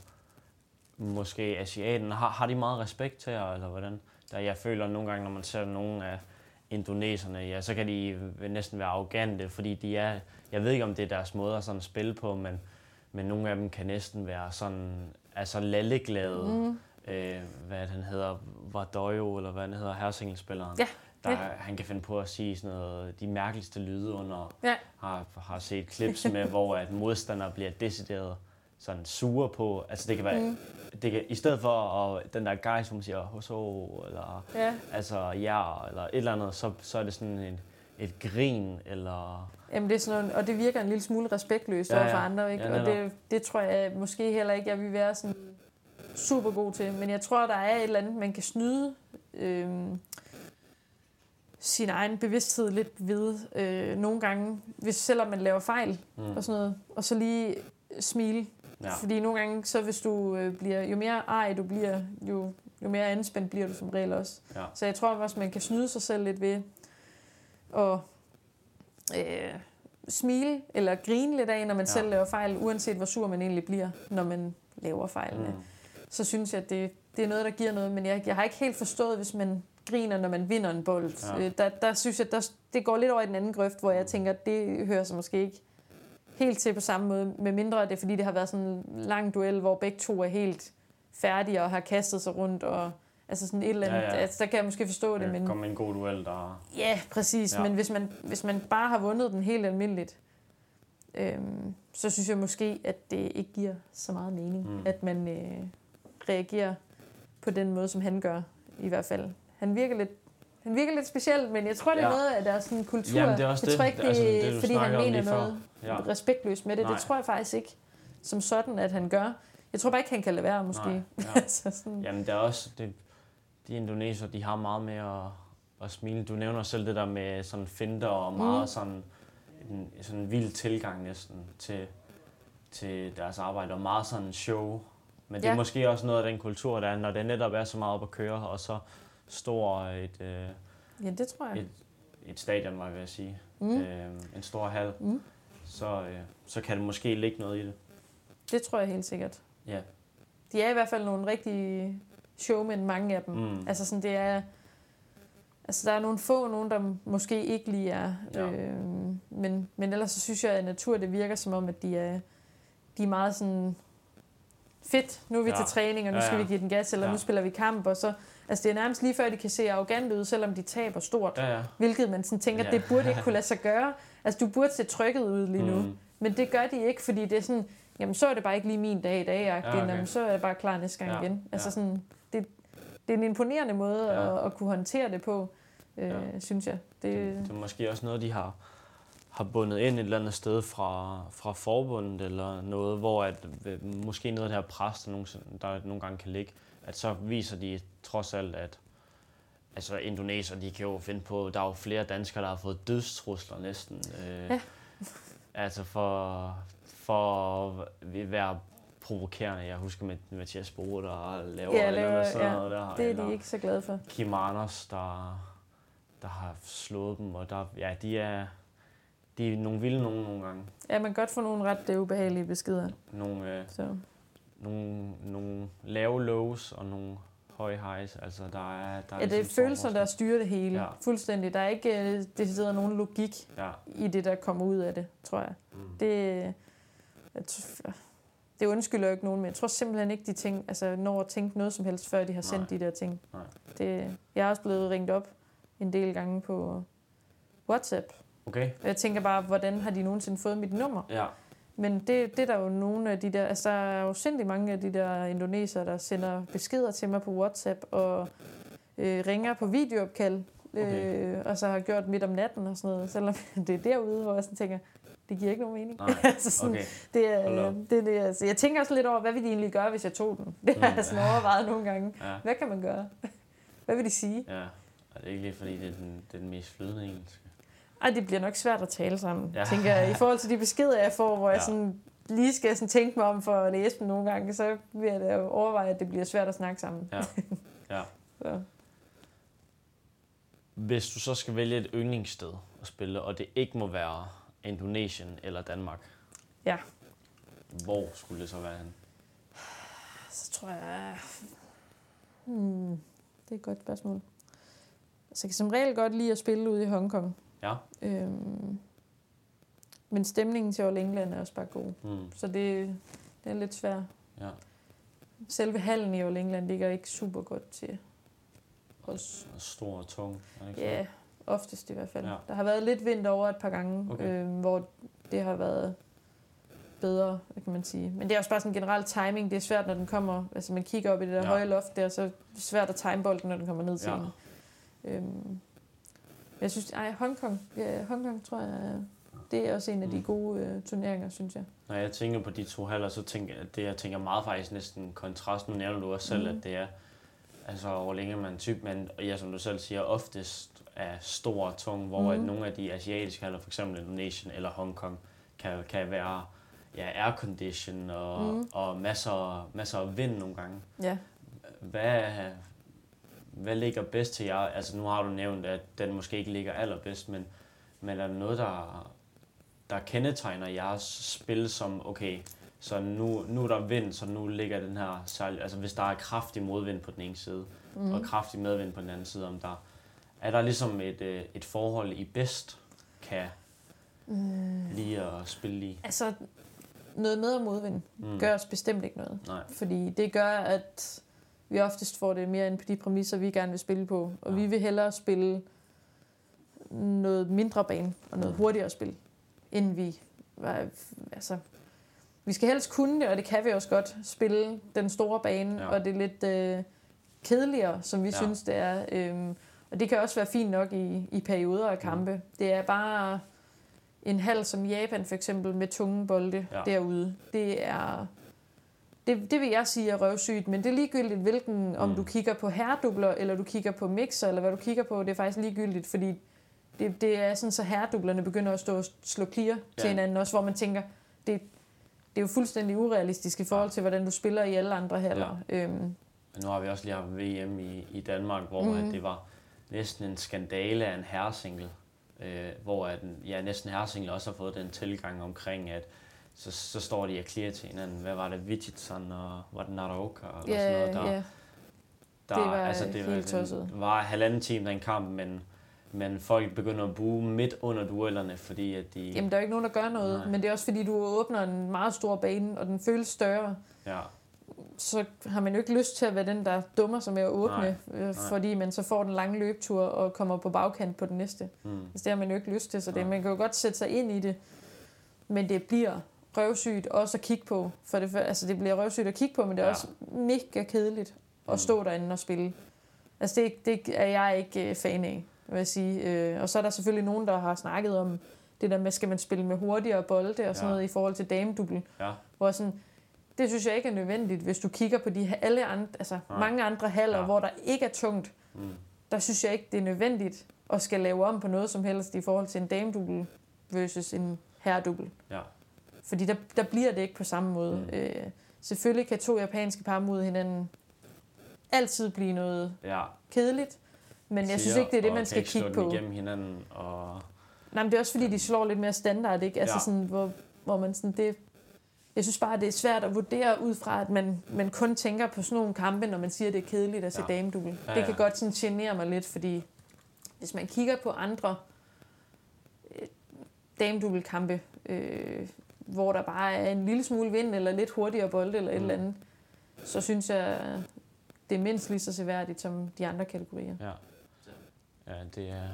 måske asiaten, har, har de meget respekt til jer, eller hvordan? Der jeg føler nogle gange, når man ser nogle af indoneserne, ja, så kan de næsten være arrogante, fordi de er, jeg ved ikke om det er deres måde at sådan spille på, men, men nogle af dem kan næsten være sådan, altså lalleglade. Mm. Øh, hvad den hedder, Vardojo, eller hvad den hedder, hersingelspilleren. Ja. Der, ja. Han kan finde på at sige sådan noget, de mærkeligste lyde under, ja. har, har set clips med, hvor at modstandere bliver decideret sådan sure på, altså det kan være, mm. det kan, i stedet for at, den der guy, som siger hoso, eller ja. altså ja, eller et eller andet, så, så er det sådan en, et grin, eller... Jamen det er sådan noget, og det virker en lille smule respektløst ja, ja. for andre, ikke? Ja, og det, det tror jeg måske heller ikke, jeg vil være sådan super god til, men jeg tror, der er et eller andet, man kan snyde øhm, sin egen bevidsthed lidt ved øh, nogle gange, hvis selvom man laver fejl mm. og sådan noget, og så lige smile Ja. Fordi nogle gange, så hvis du øh, bliver, jo mere ej du bliver, jo, jo mere anspændt bliver du som regel også. Ja. Så jeg tror også, man kan snyde sig selv lidt ved at øh, smile eller grine lidt af, når man ja. selv laver fejl, uanset hvor sur man egentlig bliver, når man laver fejl. Mm. Så synes jeg, at det, det er noget, der giver noget. Men jeg, jeg har ikke helt forstået, hvis man griner, når man vinder en bold. Ja. Øh, der, der synes jeg, der, det går lidt over i den anden grøft, hvor jeg tænker, at det hører sig måske ikke helt til på samme måde, med mindre det er, fordi det har været sådan en lang duel, hvor begge to er helt færdige og har kastet sig rundt, og altså sådan et eller andet, ja, ja. Altså, der kan jeg måske forstå det, men... Kommer en god duel, der... Ja, præcis, ja. men hvis man, hvis man bare har vundet den helt almindeligt, øhm, så synes jeg måske, at det ikke giver så meget mening, mm. at man øh, reagerer på den måde, som han gør, i hvert fald. Han virker lidt han virker lidt speciel, men jeg tror, det er ja. noget af deres sådan, kultur. Jamen, det er også jeg tror ikke, det, altså, det fordi han mener noget ja. respektløst med det. Nej. Det tror jeg faktisk ikke som sådan, at han gør. Jeg tror bare ikke, han kan lade være, måske. Nej, ja. så sådan. Jamen, det er også... Det, de indoneser, de har meget med at, at smile. Du nævner selv det der med sådan finder og meget mm. sådan en sådan vild tilgang næsten til, til deres arbejde, og meget sådan show. Men det ja. er måske også noget af den kultur, der er, når det netop er så meget op at køre, og så stor et, øh, ja, det tror jeg. et, et stadion, var jeg ved at sige. Mm. Øh, en stor hal. Mm. Så, øh, så kan det måske ligge noget i det. Det tror jeg helt sikkert. Ja. De er i hvert fald nogle rigtige showmen, mange af dem. Mm. Altså sådan, det er... Altså, der er nogle få, nogen, der måske ikke lige er. Ja. Øh, men, men ellers så synes jeg, at natur, det virker som om, at de er, de er meget sådan fedt, nu er vi ja. til træning, og nu ja, ja. skal vi give den gas, eller ja. nu spiller vi kamp, og så Altså det er nærmest lige før, de kan se arrogant ud, selvom de taber stort. Ja, ja. Hvilket man sådan tænker, ja. det burde ikke kunne lade sig gøre. Altså du burde se trykket ud lige nu. Mm. Men det gør de ikke, fordi det er sådan, jamen så er det bare ikke lige min dag i dag, ja, okay. jamen, så er jeg bare klar næste gang ja. igen. Altså ja. sådan, det, det er en imponerende måde ja. at, at kunne håndtere det på, øh, ja. synes jeg. Det, det, det er måske også noget, de har har bundet ind et eller andet sted fra, fra forbundet eller noget, hvor at, måske noget af det her pres, der nogle, der nogle gange kan ligge, at så viser de trods alt, at altså indoneser, de kan jo finde på, der er jo flere danskere, der har fået dødstrusler næsten. Øh, ja. Altså for, for at være provokerende. Jeg husker med Mathias Bore, der laver, ja, laver noget sådan ja. noget der. Det er de ikke så glade for. Kim Anders, der, der har slået dem, og der, ja, de er, de er nogle vilde nogen nogle gange. Ja, man kan godt få nogle ret ubehagelige beskeder. Nogle, øh, så. Nogle, nogle lave lows og nogle høje highs. Altså, der er, der er ja, det er ligesom følelser, der styrer det hele. Ja. Fuldstændig. Der er ikke uh, decideret nogen logik ja. i det, der kommer ud af det, tror jeg. Mm. Det, det undskylder jo ikke nogen, men jeg tror simpelthen ikke, de ting, altså, når at tænke noget som helst, før de har sendt Nej. de der ting. Nej. Det, jeg er også blevet ringet op en del gange på WhatsApp. Okay. Jeg tænker bare, hvordan har de nogensinde fået mit nummer? Ja. Men det, det er der jo nogle af de der, altså der er jo sindssygt mange af de der indoneser, der sender beskeder til mig på WhatsApp og øh, ringer på videoopkald, okay. øh, og så har gjort midt om natten og sådan noget, selvom det er derude, hvor jeg sådan tænker, det giver ikke nogen mening. Nej. altså sådan, okay. det, er, det, det, altså, jeg tænker også lidt over, hvad vil de egentlig gøre, hvis jeg tog den? Det har mm. jeg sådan overvejet nogle gange. Ja. Hvad kan man gøre? Hvad vil de sige? Ja, og det er ikke lige fordi, det er den, det er den mest flydende engelsk. Ej, det bliver nok svært at tale sammen, ja. tænker jeg. I forhold til de beskeder, jeg får, hvor ja. jeg sådan lige skal sådan tænke mig om for at læse dem nogle gange, så vil jeg da overveje, at det bliver svært at snakke sammen. Ja. ja. så. Hvis du så skal vælge et yndlingssted at spille, og det ikke må være Indonesien eller Danmark, ja. hvor skulle det så være hen? Så tror jeg... Hmm, det er et godt spørgsmål. Så jeg kan som regel godt lide at spille ude i Hongkong. Ja. Øhm, men stemningen til All England er også bare god. Mm. Så det, det er lidt svært. Ja. Selve hallen i All England ligger ikke super godt til os. Stor og tung. Er ikke ja, oftest i hvert fald. Ja. Der har været lidt vind over et par gange, okay. øhm, hvor det har været bedre, kan man sige. Men det er også bare sådan en generel timing. Det er svært, når den kommer... Altså, man kigger op i det der ja. høje loft der, så er det svært at time bolden, når den kommer ned til ja. en. Øhm, jeg synes, ej, Hongkong, ja, Hongkong tror jeg, det er også en af de mm. gode øh, turneringer, synes jeg. Når jeg tænker på de to haller, så tænker jeg, det jeg tænker meget faktisk næsten kontrast. Nu nævner du også selv, mm. at det er, altså hvor længe man typ, men ja, som du selv siger, oftest er stor og tung, hvor mm. at nogle af de asiatiske haller, for eksempel Indonesien eller Hongkong, kan, kan være ja, aircondition og, mm. og masser, masser af vind nogle gange. Ja. Hvad, hvad ligger bedst til jer? Altså nu har du nævnt, at den måske ikke ligger allerbedst, men, men er der noget, der, der kendetegner jeres spil som, okay, så nu, nu er der vind, så nu ligger den her sejl, altså hvis der er kraftig modvind på den ene side, mm. og kraftig medvind på den anden side, om der, er der ligesom et, øh, et forhold, I bedst kan, mm. lige at spille i? Altså, noget med at modvind mm. gør os bestemt ikke noget. Nej. Fordi det gør, at vi oftest får det mere end på de præmisser, vi gerne vil spille på. Og ja. vi vil hellere spille noget mindre bane og noget mm. hurtigere spil, end vi... Altså, vi skal helst kunne det, og det kan vi også godt, spille den store bane, ja. og det er lidt øh, kedeligere, som vi ja. synes, det er. Øhm, og det kan også være fint nok i, i perioder af kampe. Mm. Det er bare en halv som Japan for eksempel, med tunge bolde ja. derude. Det er... Det, det vil jeg sige er røvsygt, men det er ligegyldigt, hvilken, om mm. du kigger på herredubler, eller du kigger på mixer, eller hvad du kigger på, det er faktisk ligegyldigt, fordi det, det er sådan, så herredublerne begynder at stå og slå clear ja. til hinanden også, hvor man tænker, det, det er jo fuldstændig urealistisk i forhold til, hvordan du spiller i alle andre haller. Ja. Øhm. Men nu har vi også lige haft VM i, i Danmark, hvor mm. at det var næsten en skandale af en herresingle, øh, hvor at, ja, næsten herresingle også har fået den tilgang omkring, at så, så står de og clear til hinanden. Hvad var det? Vigitson og var det Naraoka? Og ja, sådan noget, der, ja. Der, det var altså, det helt var, tosset. Var halvanden time den kamp, men men folk begynder at bue midt under duellerne, fordi at de... Jamen, der er ikke nogen, der gør noget, Nej. men det er også fordi, du åbner en meget stor bane, og den føles større. Ja. Så har man jo ikke lyst til at være den, der dummer sig med at åbne, Nej. Øh, Nej. fordi man så får den lange løbetur og kommer på bagkant på den næste. Mm. Altså, det har man jo ikke lyst til, så det, man kan jo godt sætte sig ind i det, men det bliver røvsygt også at kigge på. For det, altså, det bliver røvsygt at kigge på, men det er ja. også mega kedeligt at mm. stå derinde og spille. Altså, det, det er jeg ikke øh, fan af vil jeg sige. Øh, og så er der selvfølgelig nogen, der har snakket om det der med, skal man spille med hurtigere bolde og sådan ja. noget i forhold til damedubbel. Ja. Hvor sådan, det synes jeg ikke er nødvendigt, hvis du kigger på de alle andre, altså Nej. mange andre haller, ja. hvor der ikke er tungt. Mm. Der synes jeg ikke, det er nødvendigt at skal lave om på noget som helst i forhold til en damedubbel versus en herredubbel. Ja. Fordi der, der bliver det ikke på samme måde. Mm. Øh, selvfølgelig kan to japanske par mod hinanden altid blive noget ja. kedeligt. Men jeg synes ikke, det er det, man skal kigge på. igennem hinanden. Og... Nej, men det er også fordi, de slår lidt mere standard, ikke? Altså ja. sådan, hvor, hvor man sådan, det, jeg synes bare, det er svært at vurdere ud fra, at man, man kun tænker på sådan nogle kampe, når man siger, at det er kedeligt at se ja. dameduel. Ja, ja. Det kan godt sådan genere mig lidt, fordi hvis man kigger på andre øh, dameduel-kampe, øh, hvor der bare er en lille smule vind, eller lidt hurtigere bold, eller et mm. eller andet, så synes jeg, det er mindst lige så seværdigt som de andre kategorier. Ja. Ja, det er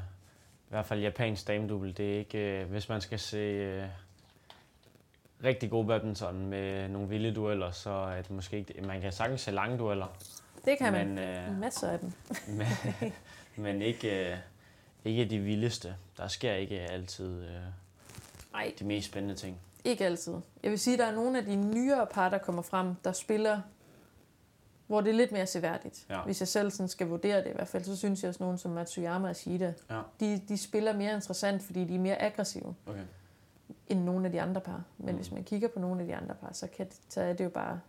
i hvert fald japansk damedubbel. Det er ikke, øh, hvis man skal se øh, rigtig god badminton med nogle vilde dueller, så er det måske ikke, man kan sagtens se lange dueller. Det kan men, man. Øh, Masser af dem. men, men ikke, øh, ikke de vildeste. Der sker ikke altid øh, Ej. de mest spændende ting. Ikke altid. Jeg vil sige, at der er nogle af de nyere par, der kommer frem, der spiller hvor det er lidt mere seværdigt. Ja. Hvis jeg selv sådan skal vurdere det i hvert fald, så synes jeg også nogen som Matsuyama og Shida, ja. de, de spiller mere interessant, fordi de er mere aggressive okay. end nogle af de andre par. Men mm. hvis man kigger på nogle af de andre par, så, kan det, så er det jo bare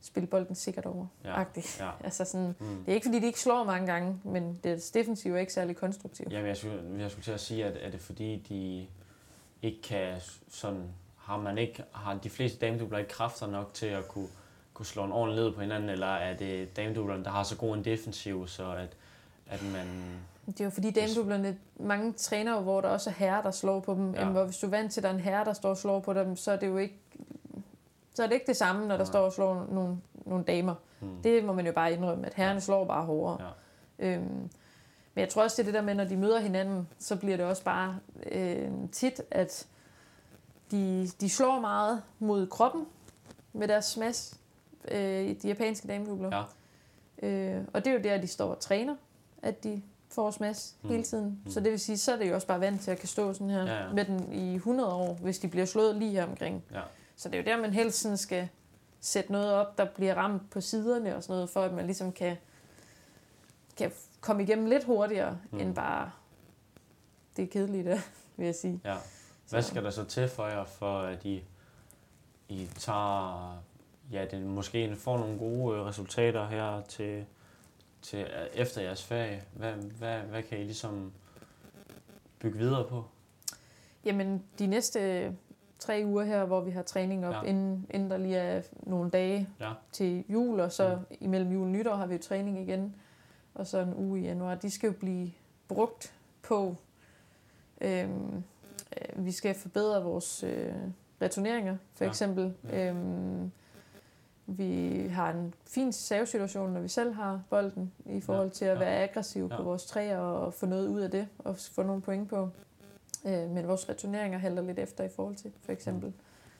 spille bolden sikkert over. Ja. Ja. altså sådan, mm. Det er ikke, fordi de ikke slår mange gange, men det defensive er ikke særlig konstruktivt. Jamen, jeg skulle, jeg skulle til at sige, at er det fordi, de ikke kan sådan, har man ikke, har de fleste damedubler ikke kræfter nok til at kunne kunne slå en ordentlig led på hinanden, eller er det damedublerne, der har så god en defensiv, så at, at man... Det er jo fordi damedublerne, mange træner hvor der også er herrer, der slår på dem. Ja. hvor hvis du er vant til, at der er en herre, der står og slår på dem, så er det jo ikke, så er det ikke det samme, når der ja. står og slår nogle, nogle damer. Hmm. Det må man jo bare indrømme, at herrerne ja. slår bare hårdere. Ja. Øhm, men jeg tror også, det er det der med, når de møder hinanden, så bliver det også bare øh, tit, at de, de slår meget mod kroppen med deres smash, øh, de japanske damedubler. Ja. Øh, og det er jo der, de står og træner, at de får smash mm. hele tiden. Mm. Så det vil sige, så er det jo også bare vant til at kan stå sådan her ja, ja. med den i 100 år, hvis de bliver slået lige her omkring. Ja. Så det er jo der, man helst sådan skal sætte noget op, der bliver ramt på siderne og sådan noget, for at man ligesom kan, kan komme igennem lidt hurtigere, mm. end bare det er kedeligt, vil jeg sige. Ja. Hvad skal der så til for jer, for at I, I tager ja, det måske får nogle gode øh, resultater her til, til øh, efter jeres ferie. Hvad, hvad, hvad kan I ligesom bygge videre på? Jamen, de næste tre uger her, hvor vi har træning op, ja. inden, inden der lige er nogle dage ja. til jul, og så mm. imellem jul og nytår har vi jo træning igen, og så en uge i januar. De skal jo blive brugt på øhm, vi skal forbedre vores øh, returneringer, for Ja. eksempel. Ja. Øhm, vi har en fin savesituation, når vi selv har bolden, i forhold til at ja. være aggressive Ja. på vores træer og få noget ud af det, og få nogle point på. Øh, men vores returneringer halter lidt efter i forhold til, for eksempel.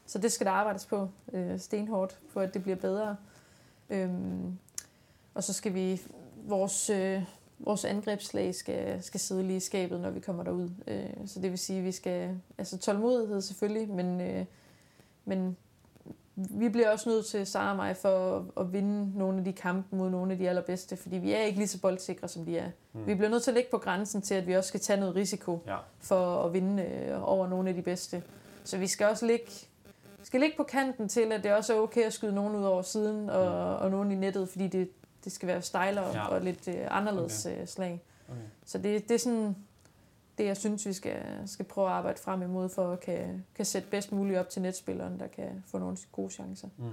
Så det skal der arbejdes på øh, stenhårdt, for at det bliver bedre. Øhm, og så skal vi, vores, øh, vores angrebslag skal, skal sidde lige i skabet, når vi kommer derud. Øh, så det vil sige, at vi skal, altså tålmodighed selvfølgelig, men, øh, men vi bliver også nødt til, Sara og mig, for at, at vinde nogle af de kampe mod nogle af de allerbedste, fordi vi er ikke lige så boldsikre, som de er. Mm. Vi bliver nødt til at ligge på grænsen til, at vi også skal tage noget risiko Ja. for at vinde øh, over nogle af de bedste. Så vi skal også ligge, skal ligge på kanten til, at det også er okay at skyde nogen ud over siden og, Mm. og nogen i nettet, fordi det, det skal være stejlere Ja. og lidt øh, anderledes okay. slag. Okay. Så det, det er sådan det, jeg synes, vi skal, skal prøve at arbejde frem imod, for at kan, kan sætte bedst muligt op til netspilleren, der kan få nogle gode chancer. Mm.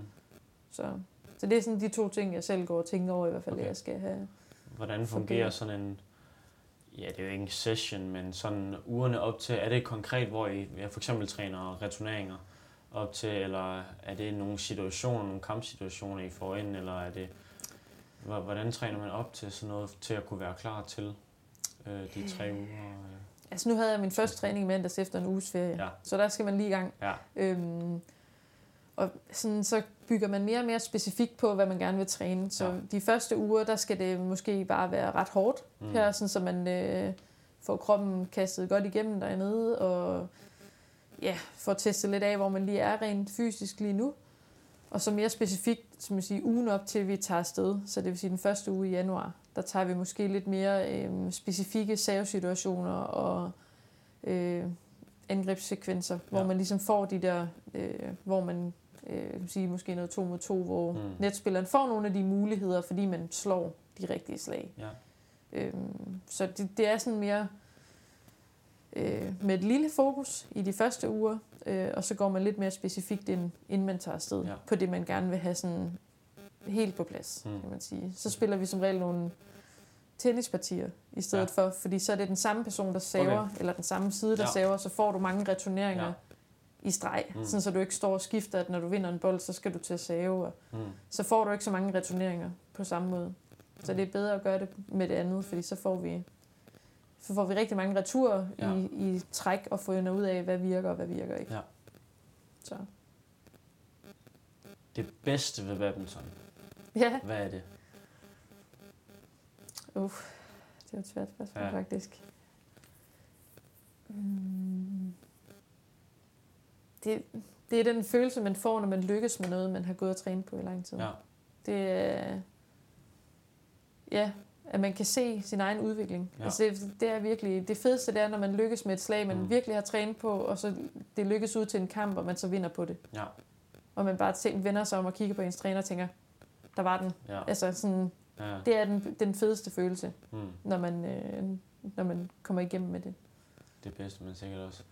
Så, så det er sådan de to ting, jeg selv går og tænker over i hvert fald, Okay. jeg skal have. Hvordan fungerer sådan en, ja det er jo ikke en session, men sådan ugerne op til, er det konkret, hvor I ja, for eksempel træner returneringer op til, eller er det nogle situationer, nogle kampsituationer, I får ind, eller er det, hvordan træner man op til sådan noget, til at kunne være klar til øh, de tre uger? Øh? Altså nu havde jeg min første træning i mandags efter en uges ferie, Ja. så der skal man lige i gang. Ja, Øhm, og sådan, så bygger man mere og mere specifikt på, hvad man gerne vil træne. Så Ja. de første uger, der skal det måske bare være ret hårdt mm. her, sådan, så man øh, får kroppen kastet godt igennem dernede, og ja, får testet lidt af, hvor man lige er rent fysisk lige nu. Og så mere specifikt, som jeg siger, ugen op til, vi tager afsted, så det vil sige den første uge i januar, der tager vi måske lidt mere øh, specifikke savesituationer og øh, angrebssekvenser, ja. hvor man ligesom får de der, øh, hvor man øh, kan sige, måske noget to mod to, hvor mm. netspilleren får nogle af de muligheder, fordi man slår de rigtige slag. ja, Øhm, så det, det er sådan mere øh, med et lille fokus i de første uger, øh, og så går man lidt mere specifikt ind, inden man tager afsted Ja. på det, man gerne vil have sådan helt på plads, Mm. kan man sige. Så spiller vi som regel nogle tennispartier i stedet Ja. for, fordi så er det den samme person, der saver, okay. eller den samme side, der Ja. saver, så får du mange returneringer Ja. i streg, mm. sådan så du ikke står og skifter, at når du vinder en bold, så skal du til at save, og mm. så får du ikke så mange returneringer på samme måde. Så det er bedre at gøre det med det andet, fordi så får vi, så får vi rigtig mange returer Ja. i, i træk og finder ud af, hvad virker og hvad virker ikke. Ja. Så. det bedste ved badminton, Ja, hvad er det? Uff, det er et svært spørgsmål Ja. faktisk. Mm. Det, det er den følelse, man får, når man lykkes med noget, man har gået og trænet på i lang tid. Ja, Det er... Ja, at man kan se sin egen udvikling. Ja. Altså det, det er virkelig... Det fedeste, det er, når man lykkes med et slag, man Mm. virkelig har trænet på, og så det lykkes ud til en kamp, og man så vinder på det. ja, Og man bare tænker, vender sig om og kigger på ens træner og tænker, der var den. ja, Altså sådan, ja. det er den, den fedeste følelse, Mm. når man, øh, når man kommer igennem med det. det bedste, men sikkert også,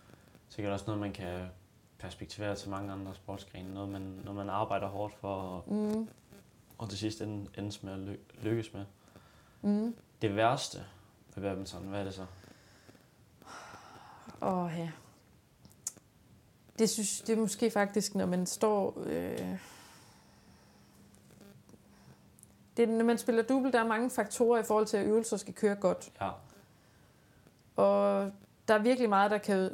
sikkert også noget, man kan perspektivere til mange andre sportsgrene. Noget, man, når man arbejder hårdt for, og, Mm. og til sidst ende, endes med at ly- lykkes med. Mm. Det værste ved badminton, hvad er det så? Åh ja. Det synes det er måske faktisk, når man står... Øh... Det når man spiller double, der er mange faktorer i forhold til, at øvelser skal køre godt. Ja. Og der er virkelig meget, der kan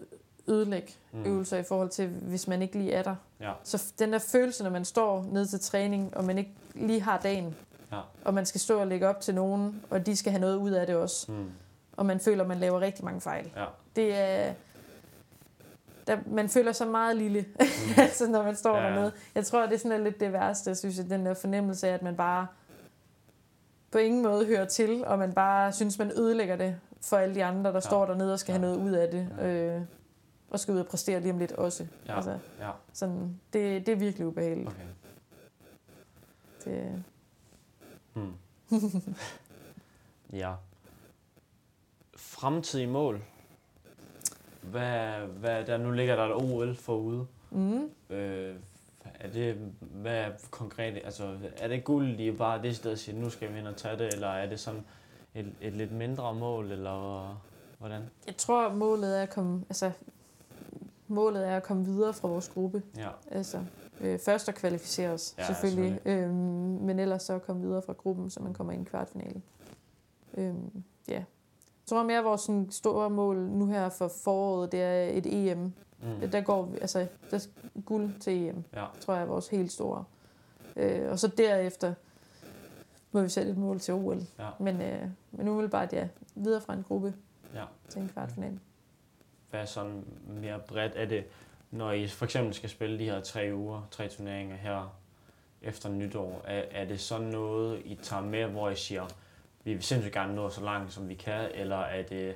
ødelægge mm. øvelser i forhold til, hvis man ikke lige er der. Ja, Så den der følelse, når man står ned til træning, og man ikke lige har dagen, ja. og man skal stå og lægge op til nogen, og de skal have noget ud af det også, Mm. og man føler, at man laver rigtig mange fejl. Ja. Det er... Der, man føler sig meget lille, Mm. altså, når man står Ja, ja. dernede. Jeg tror, det er sådan lidt det værste, synes jeg, den der fornemmelse af, at man bare på ingen måde hører til, og man bare synes, man ødelægger det for alle de andre, der ja. står dernede og skal Ja. have noget ud af det, Ja. øh, og skal ud og præstere lige om lidt også. Ja. Altså, Ja, sådan, det, det er virkelig ubehageligt. okay. Det, Hmm. ja. Fremtidige mål. Hvad, hvad der nu ligger der et OL forude. mm, Øh, er det, hvad er konkret, altså er det guld, er bare det sted at sige, nu skal vi ind og tage det, eller er det sådan et, et lidt mindre mål, eller hvordan? jeg tror, målet er at komme... Altså, målet er at komme videre fra vores gruppe. Ja. Altså, øh, først at kvalificere os, Ja, selvfølgelig. Øhm, men ellers så komme videre fra gruppen, så man kommer ind i kvartfinalen. Øhm, ja. Jeg tror mere, at vores sådan, store mål nu her for foråret, det er et EM. Mm. Der går vi, altså, der er guld til EM, Ja. tror jeg er vores helt store. Øh, og så derefter må vi sætte et mål til OL. Ja. Men, øh, men umiddelbart, ja, videre fra en gruppe Ja. til en kvartfinale. Hvad er sådan mere bredt? Er det, når I for eksempel skal spille de her tre uger, tre turneringer her efter nytår, er, er det sådan noget, I tager med, hvor I siger, vi vil sindssygt gerne nå så langt, som vi kan, eller er det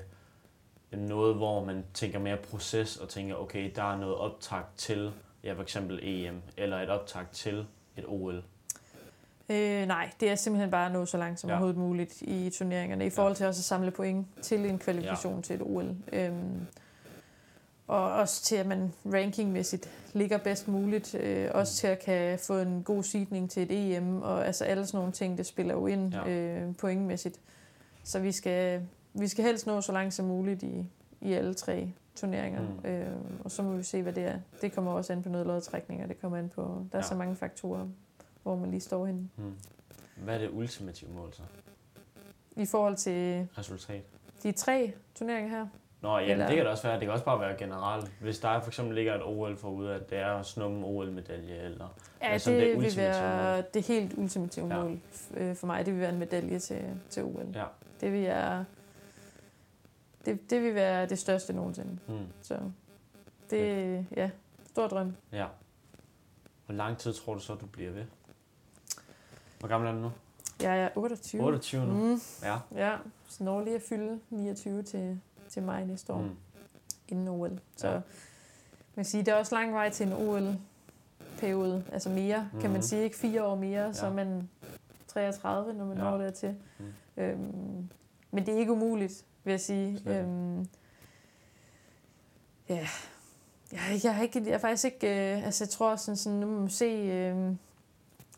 noget, hvor man tænker mere proces og tænker, okay, der er noget optag til, ja, for eksempel EM, eller et optag til et OL? Øh, nej, det er simpelthen bare at nå så langt som Ja. ja. overhovedet muligt i turneringerne, i forhold til også at samle point til en kvalifikation ja. til et OL. Øhm, og også til, at man rankingmæssigt ligger bedst muligt. Øh, også til at kan få en god sidning til et EM, og altså alle sådan nogle ting, det spiller jo ind Ja. øh, pointmæssigt. Så vi skal, vi skal helst nå så langt som muligt i, i alle tre turneringer. Mm. Mm. Øh, og så må vi se, hvad det er. Det kommer også an på noget lodtrækninger. Det kommer an på, der er Ja. så mange faktorer, hvor man lige står henne. Hmm. Hvad er det ultimative mål så? I forhold til Resultat? de tre turneringer her. Nå, ja, Eller- det kan det også være. Det kan også bare være generelt. Hvis der for eksempel ligger et OL forude, at det er at snumme en OL-medalje, eller... Ja, Ja, det, det vil være det helt ultimative Ja. mål øh, for mig. Det vil være en medalje til, til OL. Ja. Det vil være det, det vil være det største nogensinde. Hmm. Så det ja, stor drøm. Ja. Hvor lang tid tror du så, du bliver ved? Hvor gammel er du nu? Jeg er 28. 28 nu? Mm, Ja. ja, så når lige at fylde 29 til, til maj næste år, mm. Inden OL. Så Ja. man kan sige, der er også lang vej til en OL-periode. Altså mere, mm. kan man Mhm. sige. Ikke fire år mere, ja. så er man 33, når man Ja. når dertil. Mm. Øhm, men det er ikke umuligt, vil jeg sige. Slet. Øhm, ja, jeg, jeg, har ikke, jeg er faktisk ikke... Øh, altså, jeg tror sådan, sådan nu må man se... Øh,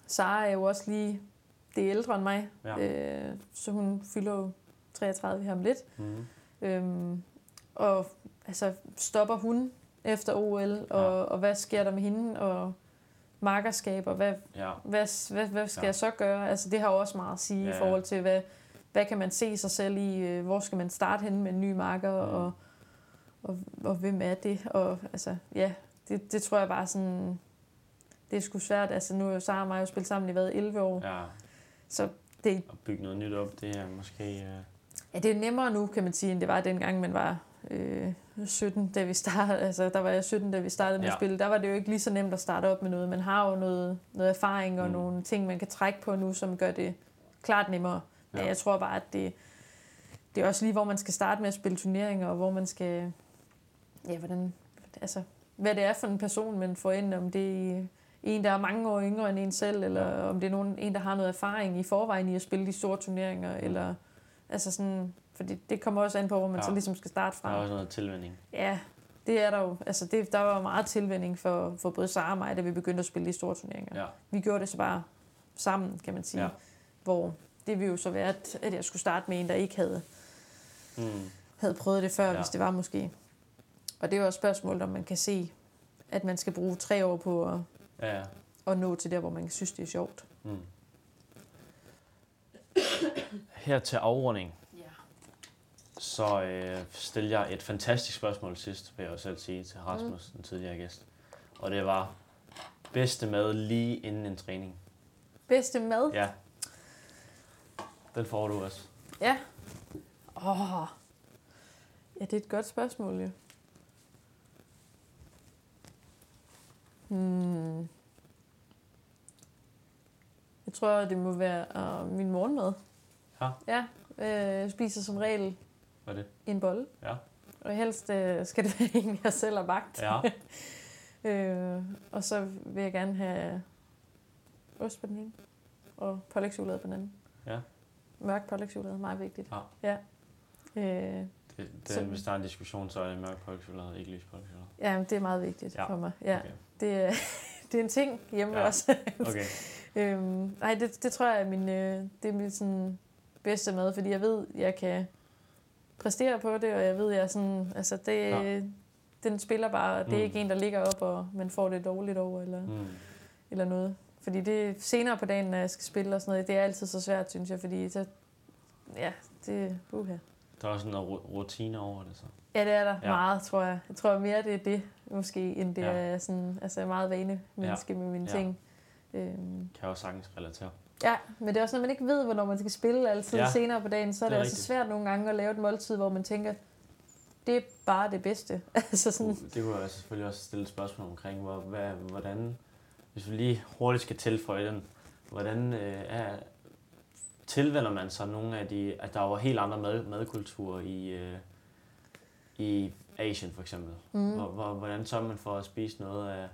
Sara er jo også lige... Det er ældre end mig, Ja. øh, så hun fylder jo 33 her om lidt. Mm. Øhm, og altså, stopper hun efter OL, og, Ja. og hvad sker der med hende, og markerskab, og hvad, Ja. hvad, hvad, hvad skal Ja. jeg så gøre? Altså, det har jo også meget at sige Ja, i forhold til, hvad, hvad kan man se sig selv i, øh, hvor skal man starte henne med en ny marker, Mm. mm. og, og, og hvem er det? Og altså, ja, det, det tror jeg bare sådan, det er sgu svært. Altså, nu er jo Sara og mig jo spillet sammen i hvad, 11 år, ja. så det, At bygge noget nyt op, det er måske... Øh... Ja, det er nemmere nu, kan man sige, end det var dengang, man var øh, 17, da vi startede. Altså, der var jeg 17, da vi startede med Ja. at spille. Der var det jo ikke lige så nemt at starte op med noget. Man har jo noget, noget erfaring og Mm. mm. nogle ting, man kan trække på nu, som gør det klart nemmere. Ja. Men jeg tror bare, at det, det er også lige, hvor man skal starte med at spille turneringer, og hvor man skal... Ja, hvordan... Altså, hvad det er for en person, man får ind, om det er en, der er mange år yngre end en selv, eller om det er nogen, en, der har noget erfaring i forvejen i at spille de store turneringer, eller altså sådan, for det, kommer også an på, hvor man Ja. så ligesom skal starte Der er fra. også noget tilvænding. Ja, det er der jo. Altså det, der var meget tilvænding for, for både Sara og mig, da vi begyndte at spille de store turneringer. Ja. Vi gjorde det så bare sammen, kan man sige. Ja. Hvor det ville jo så være, at, at jeg skulle starte med en, der ikke havde, Mm. havde prøvet det før, Ja. hvis det var måske. Og det er jo også spørgsmålet, om man kan se, at man skal bruge tre år på at, ja. at nå til der, hvor man synes, det er sjovt. Mm. Her til afrunding, Ja. så øh, stillede jeg et fantastisk spørgsmål sidst, vil jeg jo selv sige, til Rasmus, mm. den tidligere gæst. Og det var, bedste mad lige inden en træning. Bedste mad? Ja. Den får du også. Ja. Åh. Ja, det er et godt spørgsmål, jo. Hmm. Jeg tror, det må være uh, min morgenmad. Ja. Ja, øh, spiser som regel Hvad er det? en bolle. Ja. Og helst øh, skal det være en, jeg selv har bagt. Ja. Øh, og så vil jeg gerne have ost på den ene, og pålægtschokolade på den anden. Ja. Mørk pålægtschokolade, meget vigtigt. Ja. ja. Øh, Det, det, Så- hvis der er en diskussion, så er det mørk pålægtschokolade, ikke lys pålægtschokolade. ja, men det er meget vigtigt Ja. for mig. Ja. Okay. Det, er, det er en ting hjemme ja. også. okay. øhm, nej, det, det tror jeg er min, øh, det er min sådan, bedste mad, fordi jeg ved, jeg kan præstere på det, og jeg ved, jeg sådan, altså det, Ja. den spiller bare. Det er Mm. ikke en, der ligger op, og man får det dårligt over, eller, Mm. eller noget. Fordi det senere på dagen, når jeg skal spille og sådan noget, det er altid så svært, synes jeg, fordi så, ja, det uha. Der er også noget ru- rutine over det, så. Ja, det er der Ja. meget, tror jeg. Jeg tror mere, det er det, måske, end det Ja. er sådan, altså jeg er meget vane menneske ja. med mine ja. ting. Øhm, Kan jeg også sagtens relatere. Ja, men det er også, når man ikke ved, hvornår man skal spille altid Ja. senere på dagen, så er Det det, er altså rigtigt. svært nogle gange at lave et måltid, hvor man tænker, det er bare det bedste. altså sådan, Det kunne jeg selvfølgelig også stille et spørgsmål omkring, hvor, hvad, hvordan, hvis vi lige hurtigt skal tilføje den, hvordan øh, er, tilvælger man sig nogle af de, at der er jo helt andre mad, madkulturer i, øh, i Asien for eksempel. mm. Hvor, hvor, hvordan sørger man for at spise noget af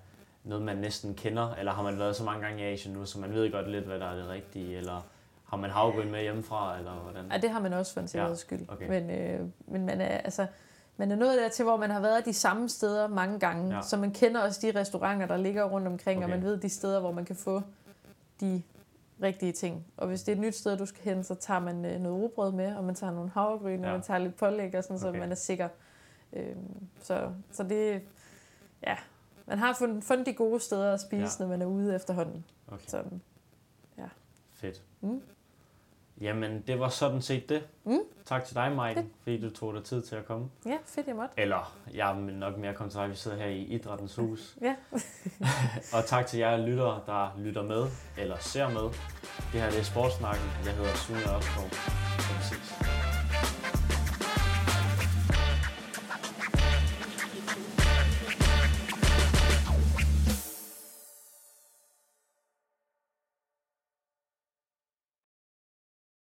noget, man næsten kender? Eller har man været så mange gange i Asien nu, så man ved godt lidt, hvad der er det rigtige? Eller har man havgryn med hjemmefra, eller hvordan? Ja, det har man også for en sikkerheds skyld. okay. Men, øh, men man er, altså, man er nået dertil, hvor man har været de samme steder mange gange, Ja. ja. så man kender også de restauranter, der ligger rundt omkring, okay. Og man ved de steder, hvor man kan få de rigtige ting. Og hvis det er et nyt sted, du skal hen, så tager man øh, noget rugbrød med, og man tager nogle havregryn, ja. Ja. og man tager lidt pålæg, og sådan, okay. Så man er sikker. Øhm, så, så det, ja, man har fundet, fundet de gode steder at spise, Ja. ja. når man er ude efterhånden. Okay, Sådan. fedt. Mm. Jamen, det var sådan set det. Mm. Tak til dig, Maiken, fordi du tog dig tid til at komme. Ja, fedt, jeg måtte. Eller, jeg er nok mere kommet til dig, vi sidder her i Idrættens Hus. Ja. Og tak til jer lyttere, der lytter med, eller ser med. Det her det er Sportsnakken. Jeg hedder Sune Ørskov. Og